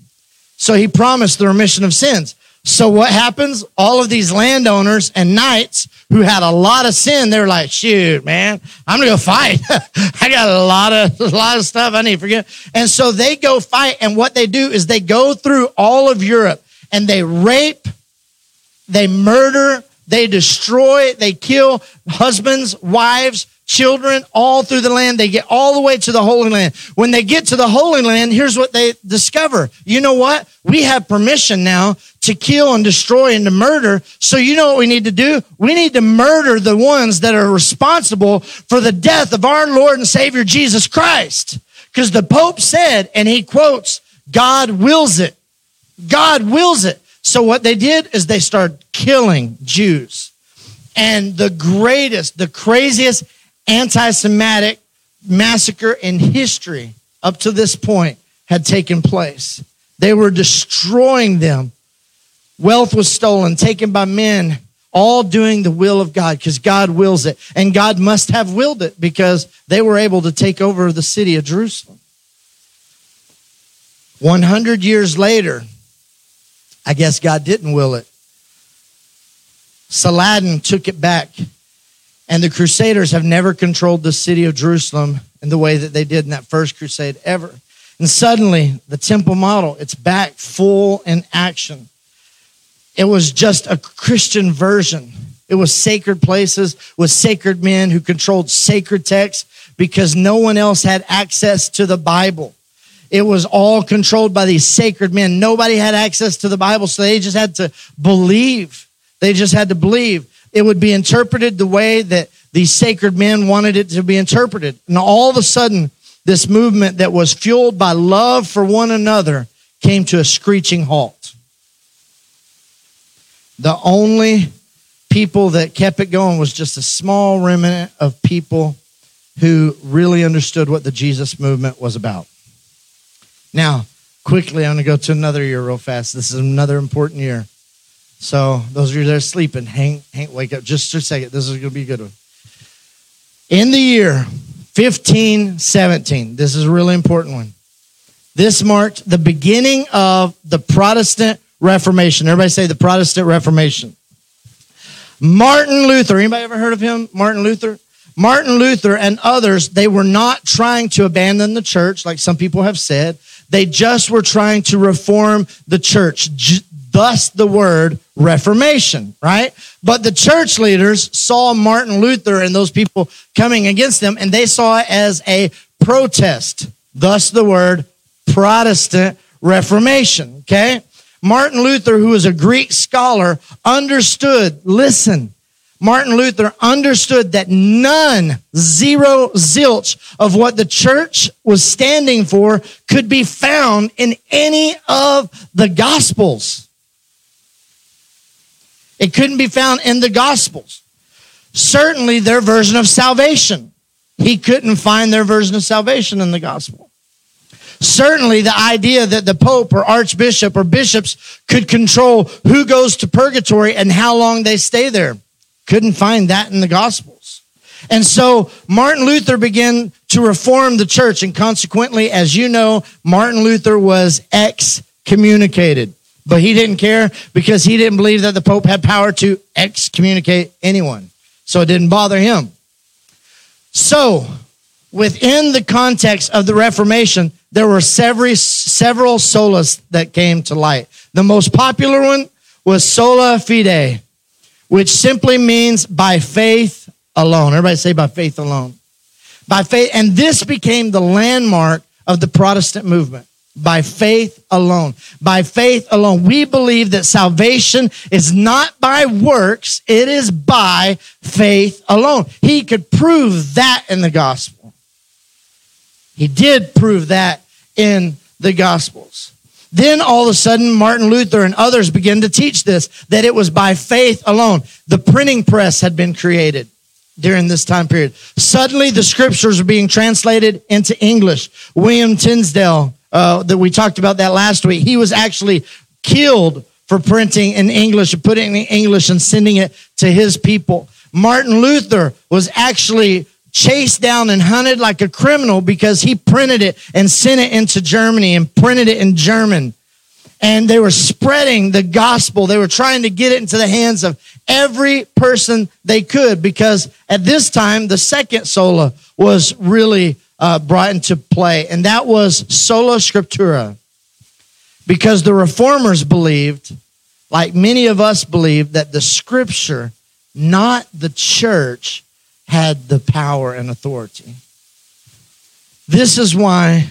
So he promised the remission of sins. So what happens? All of these landowners and knights who had a lot of sin, they're like, shoot, man, I'm gonna go fight. I got a lot of a lot of stuff I need to forget. And so they go fight, and what they do is they go through all of Europe and they rape, they murder, they destroy, they kill husbands, wives, children all through the land. They get all the way to the Holy Land. When they get to the Holy Land, here's what they discover. You know what? We have permission now to kill and destroy and to murder. So you know what we need to do? We need to murder the ones that are responsible for the death of our Lord and Savior Jesus Christ. Because the Pope said, and he quotes, God wills it. God wills it. So what they did is they started killing Jews. And the greatest, the craziest anti Semitic massacre in history up to this point had taken place. They were destroying them. Wealth was stolen, taken by men. all doing the will of God because God wills it. And God must have willed it because they were able to take over the city of Jerusalem. 100 years later, I guess God didn't will it. Saladin took it back. And the Crusaders have never controlled the city of Jerusalem in the way that they did in that first crusade ever. And suddenly, the temple model, it's back full in action. It was just a Christian version. It was sacred places with sacred men who controlled sacred texts because no one else had access to the Bible. It was all controlled by these sacred men. Nobody had access to the Bible, so they just had to believe. They just had to believe. It would be interpreted the way that these sacred men wanted it to be interpreted. And all of a sudden, this movement that was fueled by love for one another came to a screeching halt. The only people that kept it going was just a small remnant of people who really understood what the Jesus movement was about. Now, quickly, I'm going to go to another year real fast. This is another important year. So, those of you that are sleeping, hang, hang, wake up just a second. This is going to be a good one. In the year 1517, this is a really important one. This marked the beginning of the Protestant Reformation. Everybody say the Protestant Reformation. Martin Luther, anybody ever heard of him? Martin Luther? Martin Luther and others, they were not trying to abandon the church like some people have said. They just were trying to reform the church. Thus the word reformation, right? But the church leaders saw Martin Luther and those people coming against them and they saw it as a protest. Thus the word Protestant Reformation, okay? Martin Luther, who was a Greek scholar, understood, listen, Martin Luther understood that none, zero, zilch of what the church was standing for could be found in any of the gospels. It couldn't be found in the gospels. Certainly their version of salvation. He couldn't find their version of salvation in the gospel. Certainly the idea that the Pope or Archbishop or bishops could control who goes to purgatory and how long they stay there. Couldn't find that in the Gospels. And so Martin Luther began to reform the church. And consequently, as you know, Martin Luther was excommunicated. But he didn't care because he didn't believe that the Pope had power to excommunicate anyone. So it didn't bother him. So, within the context of the Reformation, there were several, several solas that came to light. The most popular one was sola fide, which simply means by faith alone. Everybody say by faith alone. By faith, and this became the landmark of the Protestant movement. By faith alone. By faith alone. We believe that salvation is not by works, it is by faith alone. He could prove that in the gospel. He did prove that in the Gospels. Then all of a sudden, Martin Luther and others began to teach this that it was by faith alone. The printing press had been created during this time period. Suddenly, the scriptures were being translated into English. William Tyndale, uh, that we talked about that last week, he was actually killed for printing in English and putting it in English and sending it to his people. Martin Luther was actually chased down and hunted like a criminal because he printed it and sent it into Germany and printed it in German. And they were spreading the gospel. They were trying to get it into the hands of every person they could because at this time, the second sola was really uh, brought into play, and that was sola scriptura. Because the reformers believed, like many of us believe, that the scripture, not the church, had the power and authority. This is why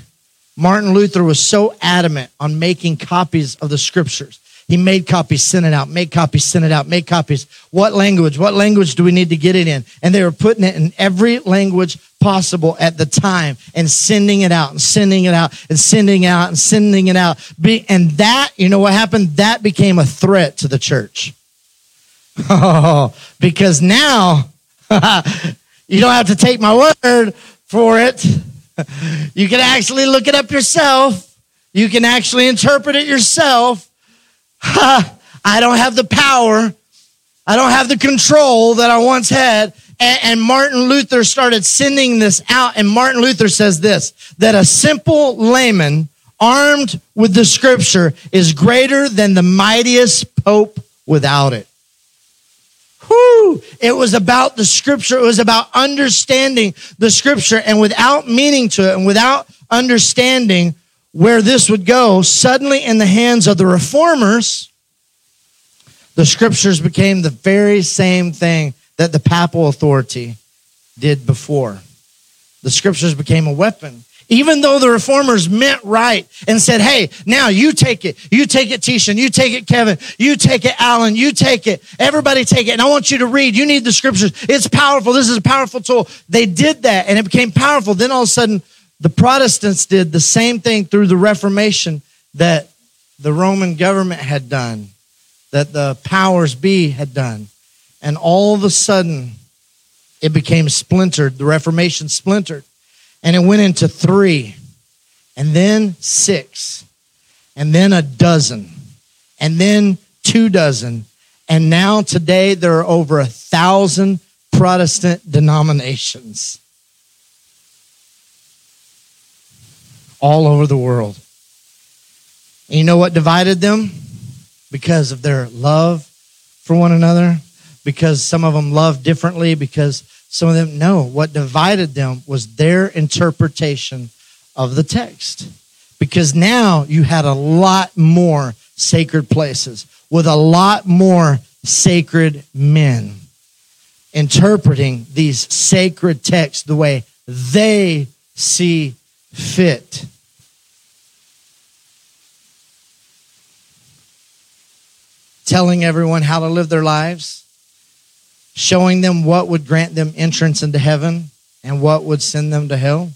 Martin Luther was so adamant on making copies of the scriptures. He made copies, sent it out, made copies, sent it out, made copies. What language? What language do we need to get it in? And they were putting it in every language possible at the time and sending it out and sending it out and sending it out and sending it out. And that, you know what happened? That became a threat to the church. Because now you don't have to take my word for it. You can actually look it up yourself. You can actually interpret it yourself. I don't have the power. I don't have the control that I once had. And, and, Martin Luther started sending this out. And Martin Luther says this that a simple layman armed with the scripture is greater than the mightiest pope without it. Whew. It was about the scripture. It was about understanding the scripture. And without meaning to it and without understanding where this would go, suddenly in the hands of the reformers, the scriptures became the very same thing that the papal authority did before. The scriptures became a weapon. Even though the reformers meant right and said, hey, now you take it. You take it, Tishan. You take it, Kevin. You take it, Alan. You take it. Everybody take it. And I want you to read. You need the scriptures. It's powerful. This is a powerful tool. They did that and it became powerful. Then all of a sudden, the Protestants did the same thing through the Reformation that the Roman government had done, that the powers be had done. And all of a sudden, it became splintered. The Reformation splintered. And it went into three, and then six, and then a dozen, and then two dozen. And now today there are over a thousand Protestant denominations all over the world. And you know what divided them? Because of their love for one another, because some of them love differently, because some of them, no. What divided them was their interpretation of the text. Because now you had a lot more sacred places with a lot more sacred men interpreting these sacred texts the way they see fit. Telling everyone how to live their lives showing them what would grant them entrance into heaven and what would send them to hell.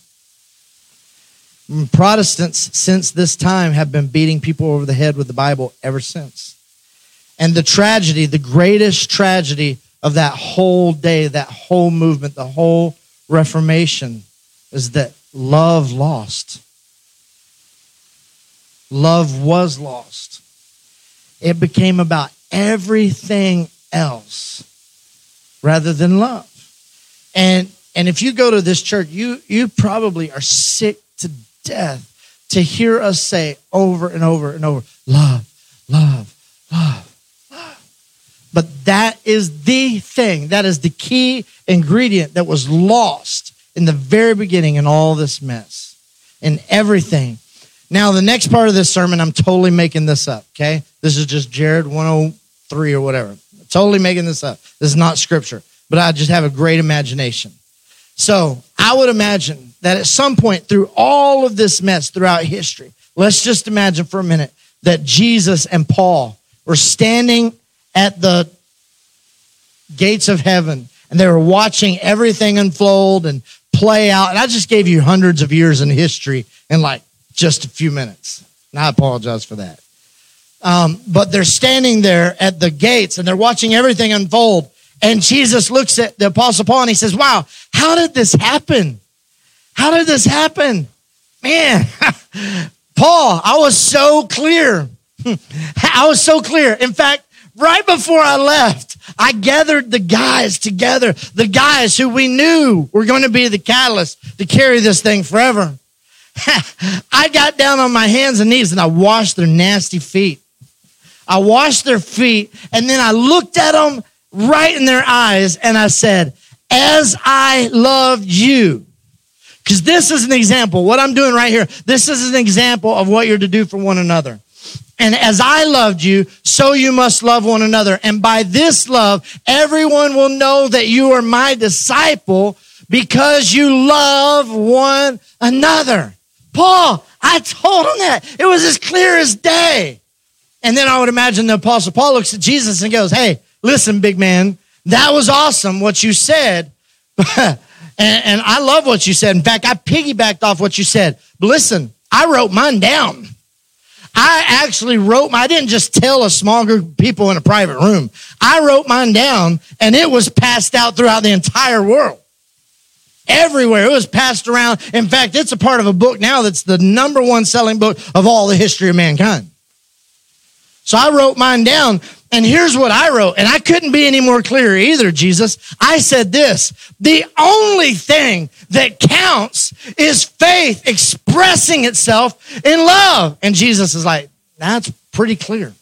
Mm, Protestants, since this time, have been beating people over the head with the Bible ever since. And the tragedy, the greatest tragedy of that whole day, that whole movement, the whole Reformation, is that love lost. Love was lost. It became about everything else rather than love. And and if you go to this church, you you probably are sick to death to hear us say over and over and over, love, love, love, love. But that is the thing, that is the key ingredient that was lost in the very beginning in all this mess, in everything. Now, the next part of this sermon, I'm totally making this up, okay? This is just Jared 103 or whatever. Totally making this up. This is not scripture, but I just have a great imagination. So I would imagine that at some point through all of this mess throughout history, let's just imagine for a minute that Jesus and Paul were standing at the gates of heaven and they were watching everything unfold and play out. And I just gave you hundreds of years in history in like just a few minutes. And I apologize for that. Um, but they're standing there at the gates and they're watching everything unfold. And Jesus looks at the apostle Paul and he says, wow, how did this happen? How did this happen? Man, Paul, I was so clear. I was so clear. In fact, right before I left, I gathered the guys together, the guys who we knew were going to be the catalyst to carry this thing forever. I got down on my hands and knees and I washed their nasty feet. I washed their feet, and then I looked at them right in their eyes and I said, As I loved you. Because this is an example. What I'm doing right here, this is an example of what you're to do for one another. And as I loved you, so you must love one another. And by this love, everyone will know that you are my disciple because you love one another. Paul, I told him that. It was as clear as day. And then I would imagine the apostle Paul looks at Jesus and goes, Hey, listen, big man, that was awesome what you said. and, and, I love what you said. In fact, I piggybacked off what you said. But listen, I wrote mine down. I actually wrote, I didn't just tell a small group of people in a private room. I wrote mine down and it was passed out throughout the entire world. Everywhere. It was passed around. In fact, it's a part of a book now that's the number one selling book of all the history of mankind. So I wrote mine down And here's what I wrote, and I couldn't be any more clear either, Jesus. I said this the only thing that counts is faith expressing itself in love. And Jesus is like, that's pretty clear.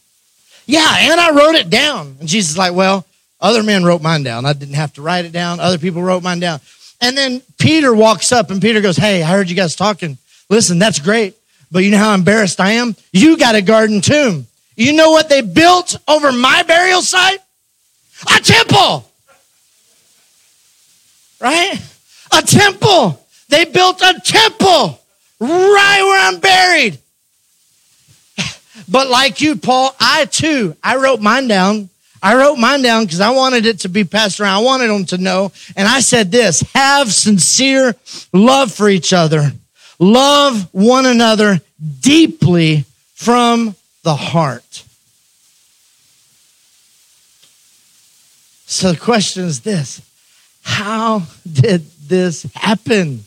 Yeah, and I wrote it down. And Jesus is like, well, other men wrote mine down. I didn't have to write it down. Other people wrote mine down. And then Peter walks up and Peter goes, Hey, I heard you guys talking. Listen, that's great. But you know how embarrassed I am? You got a garden tomb. You know what they built over my burial site? A temple. Right? A temple. They built a temple right where I'm buried. But like you, Paul, I too, I wrote mine down. I wrote mine down because I wanted it to be passed around. I wanted them to know. And I said this have sincere love for each other, love one another deeply from the heart. So the question is this How did this happen?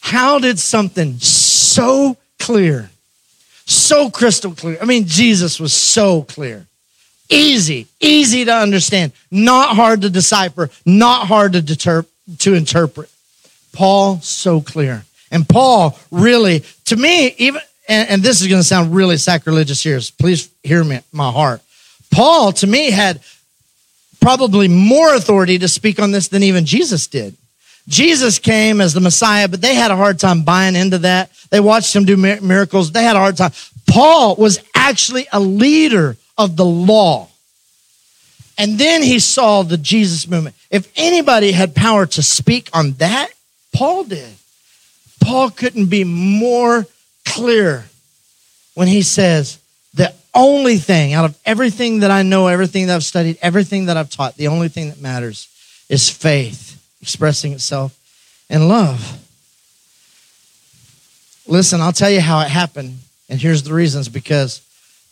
How did something so clear, so crystal clear? I mean, Jesus was so clear. Easy, easy to understand, not hard to decipher, not hard to deter, to interpret. Paul, so clear. And Paul really, to me, even and, and this is going to sound really sacrilegious here. So please hear me, my heart. Paul, to me, had probably more authority to speak on this than even Jesus did. Jesus came as the Messiah, but they had a hard time buying into that. They watched him do miracles. They had a hard time. Paul was actually a leader of the law. And then he saw the Jesus movement. If anybody had power to speak on that, Paul did. Paul couldn't be more clear when he says, the only thing out of everything that I know, everything that I've studied, everything that I've taught, the only thing that matters is faith expressing itself in love. Listen, I'll tell you how it happened. And here's the reasons because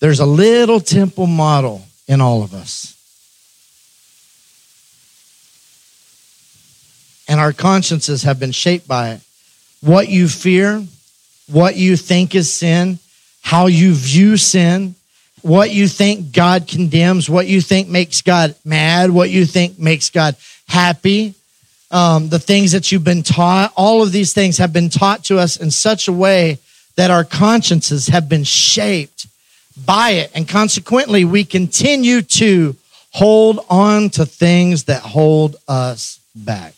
there's a little temple model in all of us. And our consciences have been shaped by it. What you fear, what you think is sin, how you view sin, what you think God condemns, what you think makes God mad, what you think makes God happy, um, the things that you've been taught, all of these things have been taught to us in such a way that our consciences have been shaped by it. And consequently, we continue to hold on to things that hold us back.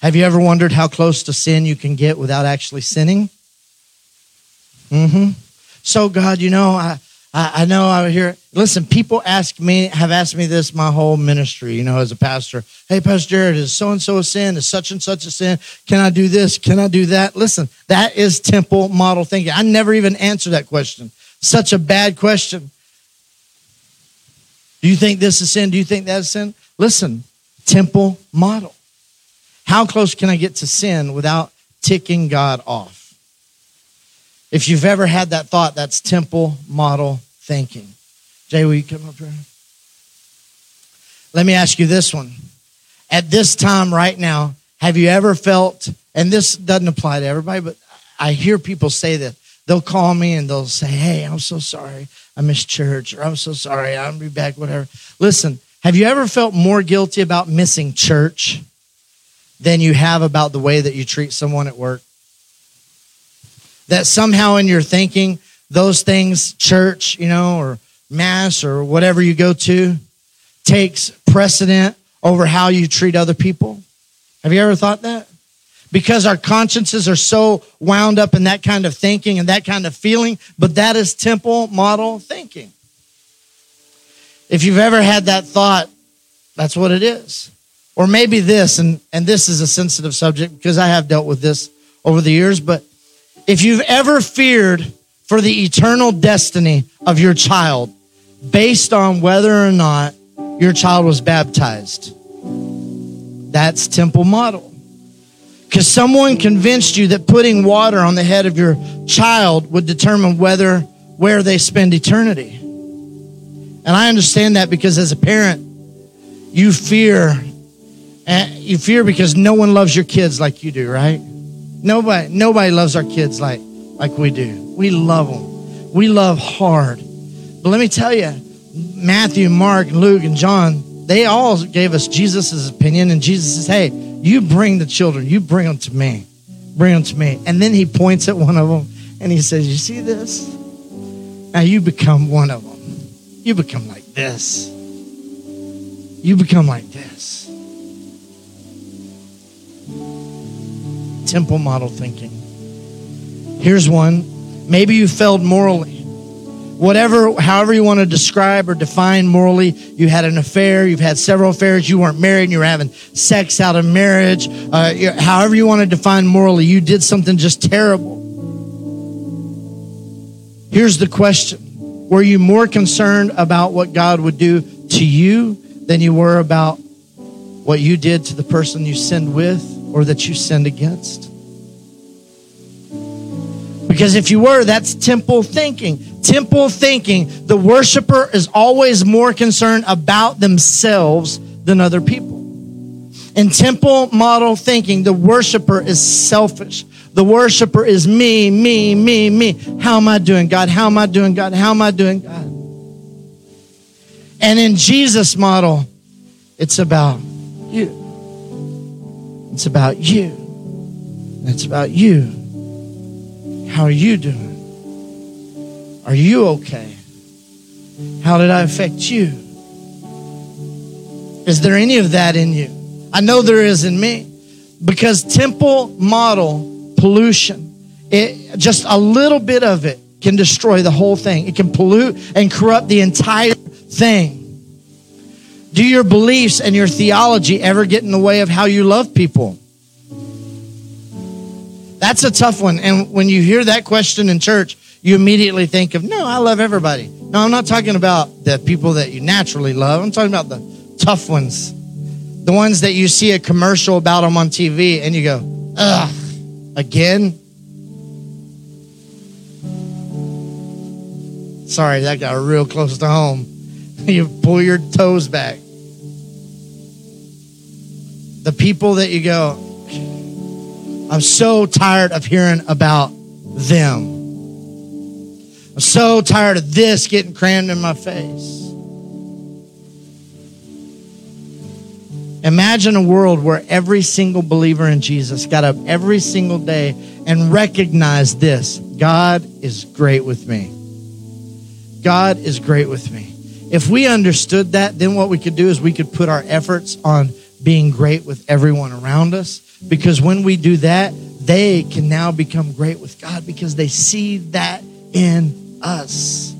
Have you ever wondered how close to sin you can get without actually sinning? Mm-hmm. So, God, you know, I, I, I know I hear. Listen, people ask me, have asked me this my whole ministry. You know, as a pastor, hey, Pastor Jared, is so and so a sin? Is such and such a sin? Can I do this? Can I do that? Listen, that is temple model thinking. I never even answer that question. Such a bad question. Do you think this is sin? Do you think that's sin? Listen, temple model. How close can I get to sin without ticking God off? If you've ever had that thought, that's temple model thinking. Jay, will you come up here? Let me ask you this one. At this time right now, have you ever felt, and this doesn't apply to everybody, but I hear people say that. They'll call me and they'll say, Hey, I'm so sorry. I missed church, or I'm so sorry. I'll be back, whatever. Listen, have you ever felt more guilty about missing church than you have about the way that you treat someone at work? That somehow in your thinking, those things, church, you know, or mass or whatever you go to, takes precedent over how you treat other people? Have you ever thought that? Because our consciences are so wound up in that kind of thinking and that kind of feeling, but that is temple model thinking. If you've ever had that thought, that's what it is. Or maybe this, and, and this is a sensitive subject because I have dealt with this over the years, but if you've ever feared for the eternal destiny of your child based on whether or not your child was baptized, that's temple model. Because someone convinced you that putting water on the head of your child would determine whether where they spend eternity. And I understand that because as a parent, you fear and you fear because no one loves your kids like you do, right? Nobody, nobody loves our kids like, like we do. We love them. We love hard. But But let me tell you, Matthew, Mark, Luke, and John, they all gave us Jesus' opinion. And Jesus says, hey, you bring the children, you bring them to me. Bring them to me. And then he points at one of them and he says, You see this? Now you become one of them. You become like this. You become like this. Temple model thinking. Here's one. Maybe you failed morally whatever, however you want to describe or define morally, you had an affair, you've had several affairs, you weren't married, and you were having sex out of marriage, uh, however you want to define morally, you did something just terrible. Here's the question Were you more concerned about what God would do to you than you were about what you did to the person you sinned with or that you sinned against? Because if you were, that's temple thinking. Temple thinking, the worshiper is always more concerned about themselves than other people. In temple model thinking, the worshiper is selfish. The worshiper is me, me, me, me. How am I doing, God? How am I doing, God? How am I doing, God? And in Jesus' model, it's about you. It's about you. It's about you. How are you doing? Are you okay? How did I affect you? Is there any of that in you? I know there is in me because temple model pollution, it, just a little bit of it can destroy the whole thing. It can pollute and corrupt the entire thing. Do your beliefs and your theology ever get in the way of how you love people? That's a tough one. And when you hear that question in church, you immediately think of, no, I love everybody. No, I'm not talking about the people that you naturally love. I'm talking about the tough ones. The ones that you see a commercial about them on TV and you go, ugh, again? Sorry, that got real close to home. you pull your toes back. The people that you go, I'm so tired of hearing about them. I'm so tired of this getting crammed in my face. Imagine a world where every single believer in Jesus got up every single day and recognized this God is great with me. God is great with me. If we understood that, then what we could do is we could put our efforts on being great with everyone around us because when we do that, they can now become great with God because they see that in us.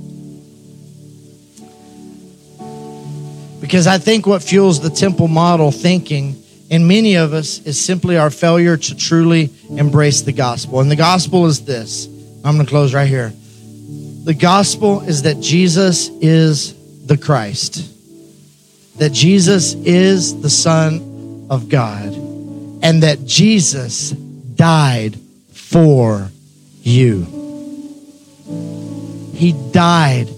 Because I think what fuels the temple model thinking in many of us is simply our failure to truly embrace the gospel. And the gospel is this I'm going to close right here. The gospel is that Jesus is the Christ, that Jesus is the Son of God and that Jesus died for you. He died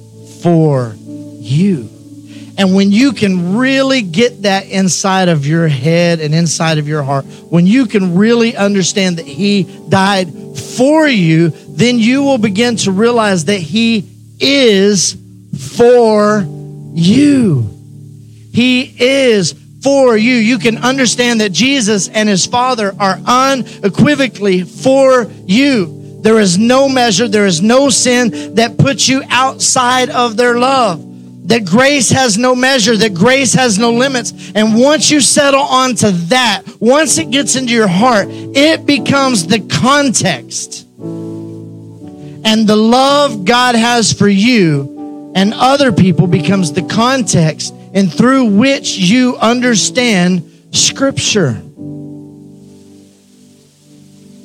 for you. And when you can really get that inside of your head and inside of your heart, when you can really understand that He died for you, then you will begin to realize that He is for you. He is for you. You can understand that Jesus and his Father are unequivocally for you. There is no measure, there is no sin that puts you outside of their love. That grace has no measure, that grace has no limits. And once you settle onto that, once it gets into your heart, it becomes the context. And the love God has for you and other people becomes the context and through which you understand Scripture.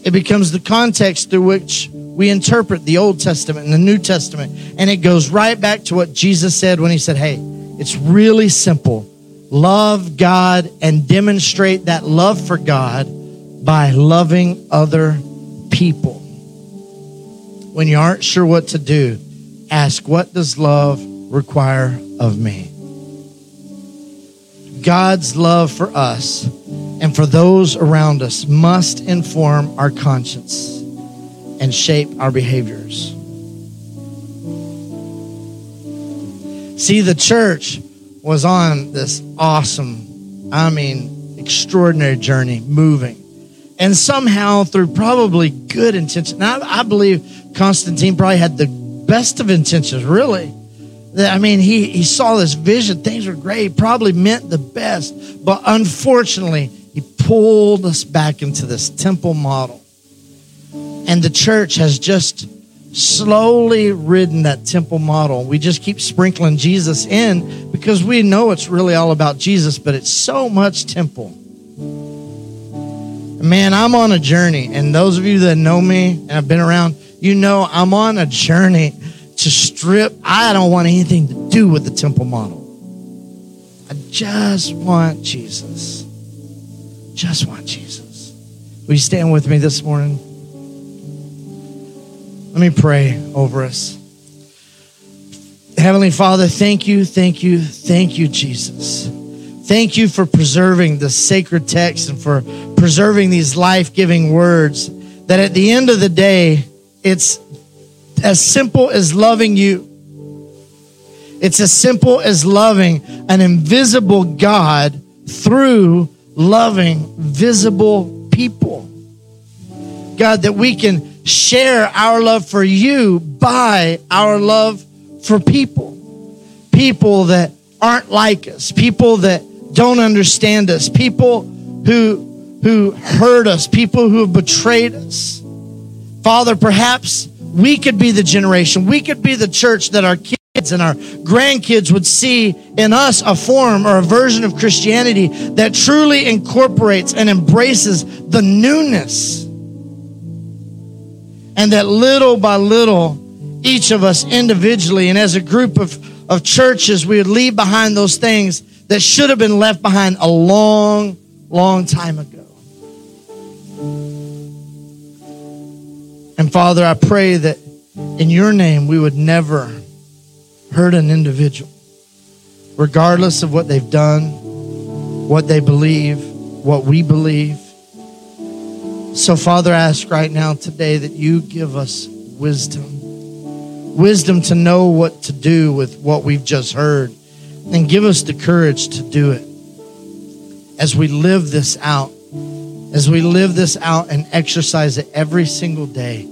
It becomes the context through which we interpret the Old Testament and the New Testament. And it goes right back to what Jesus said when he said, Hey, it's really simple. Love God and demonstrate that love for God by loving other people. When you aren't sure what to do, ask, What does love require of me? God's love for us and for those around us must inform our conscience and shape our behaviors. See, the church was on this awesome, I mean, extraordinary journey, moving. And somehow, through probably good intention, I, I believe Constantine probably had the best of intentions, really. I mean, he, he saw this vision. Things were great, probably meant the best. But unfortunately, he pulled us back into this temple model. And the church has just slowly ridden that temple model. We just keep sprinkling Jesus in because we know it's really all about Jesus, but it's so much temple. Man, I'm on a journey. And those of you that know me and have been around, you know I'm on a journey to strip. I don't want anything to do with the temple model. I just want Jesus. Just want Jesus. Will you stand with me this morning? Let me pray over us. Heavenly Father, thank you, thank you, thank you, Jesus. Thank you for preserving the sacred text and for preserving these life giving words. That at the end of the day, it's as simple as loving you. It's as simple as loving an invisible God through loving visible people. God, that we can share our love for you by our love for people. People that aren't like us, people that don't understand us, people who who hurt us, people who have betrayed us. Father, perhaps we could be the generation, we could be the church that our kids and our grandkids would see in us a form or a version of Christianity that truly incorporates and embraces the newness. And that little by little, each of us individually and as a group of, of churches, we would leave behind those things that should have been left behind a long, long time ago. And Father, I pray that in your name we would never hurt an individual, regardless of what they've done, what they believe, what we believe. So, Father, I ask right now today that you give us wisdom. Wisdom to know what to do with what we've just heard. And give us the courage to do it as we live this out as we live this out and exercise it every single day.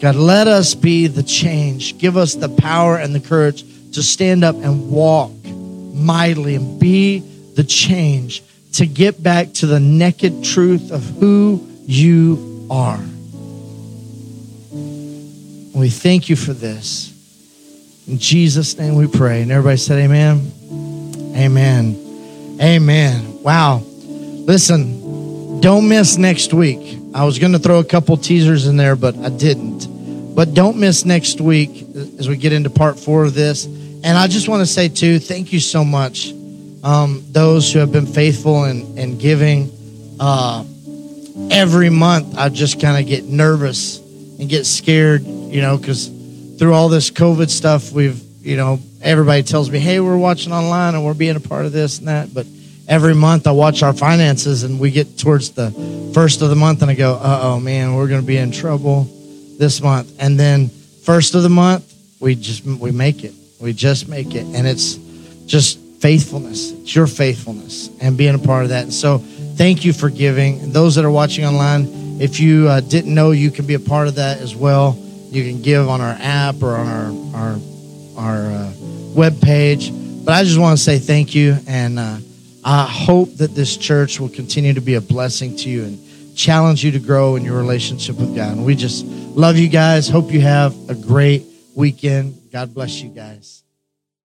God, let us be the change. Give us the power and the courage to stand up and walk mightily and be the change to get back to the naked truth of who you are. We thank you for this. In Jesus' name we pray. And everybody said, Amen. Amen. Amen. Wow. Listen, don't miss next week. I was going to throw a couple teasers in there, but I didn't. But don't miss next week as we get into part four of this. And I just want to say, too, thank you so much. Um, those who have been faithful and, and giving. Uh, every month, I just kind of get nervous and get scared, you know, because through all this COVID stuff, we've, you know, everybody tells me, hey, we're watching online and we're being a part of this and that. But every month I watch our finances and we get towards the first of the month and I go, uh oh, man, we're going to be in trouble this month. And then first of the month, we just, we make it. We just make it. And it's just faithfulness. It's your faithfulness and being a part of that. And so thank you for giving. Those that are watching online, if you uh, didn't know, you can be a part of that as well. You can give on our app or on our, our, our uh, web page. But I just want to say thank you and, uh, I hope that this church will continue to be a blessing to you and challenge you to grow in your relationship with God. And we just love you guys. Hope you have a great weekend. God bless you guys.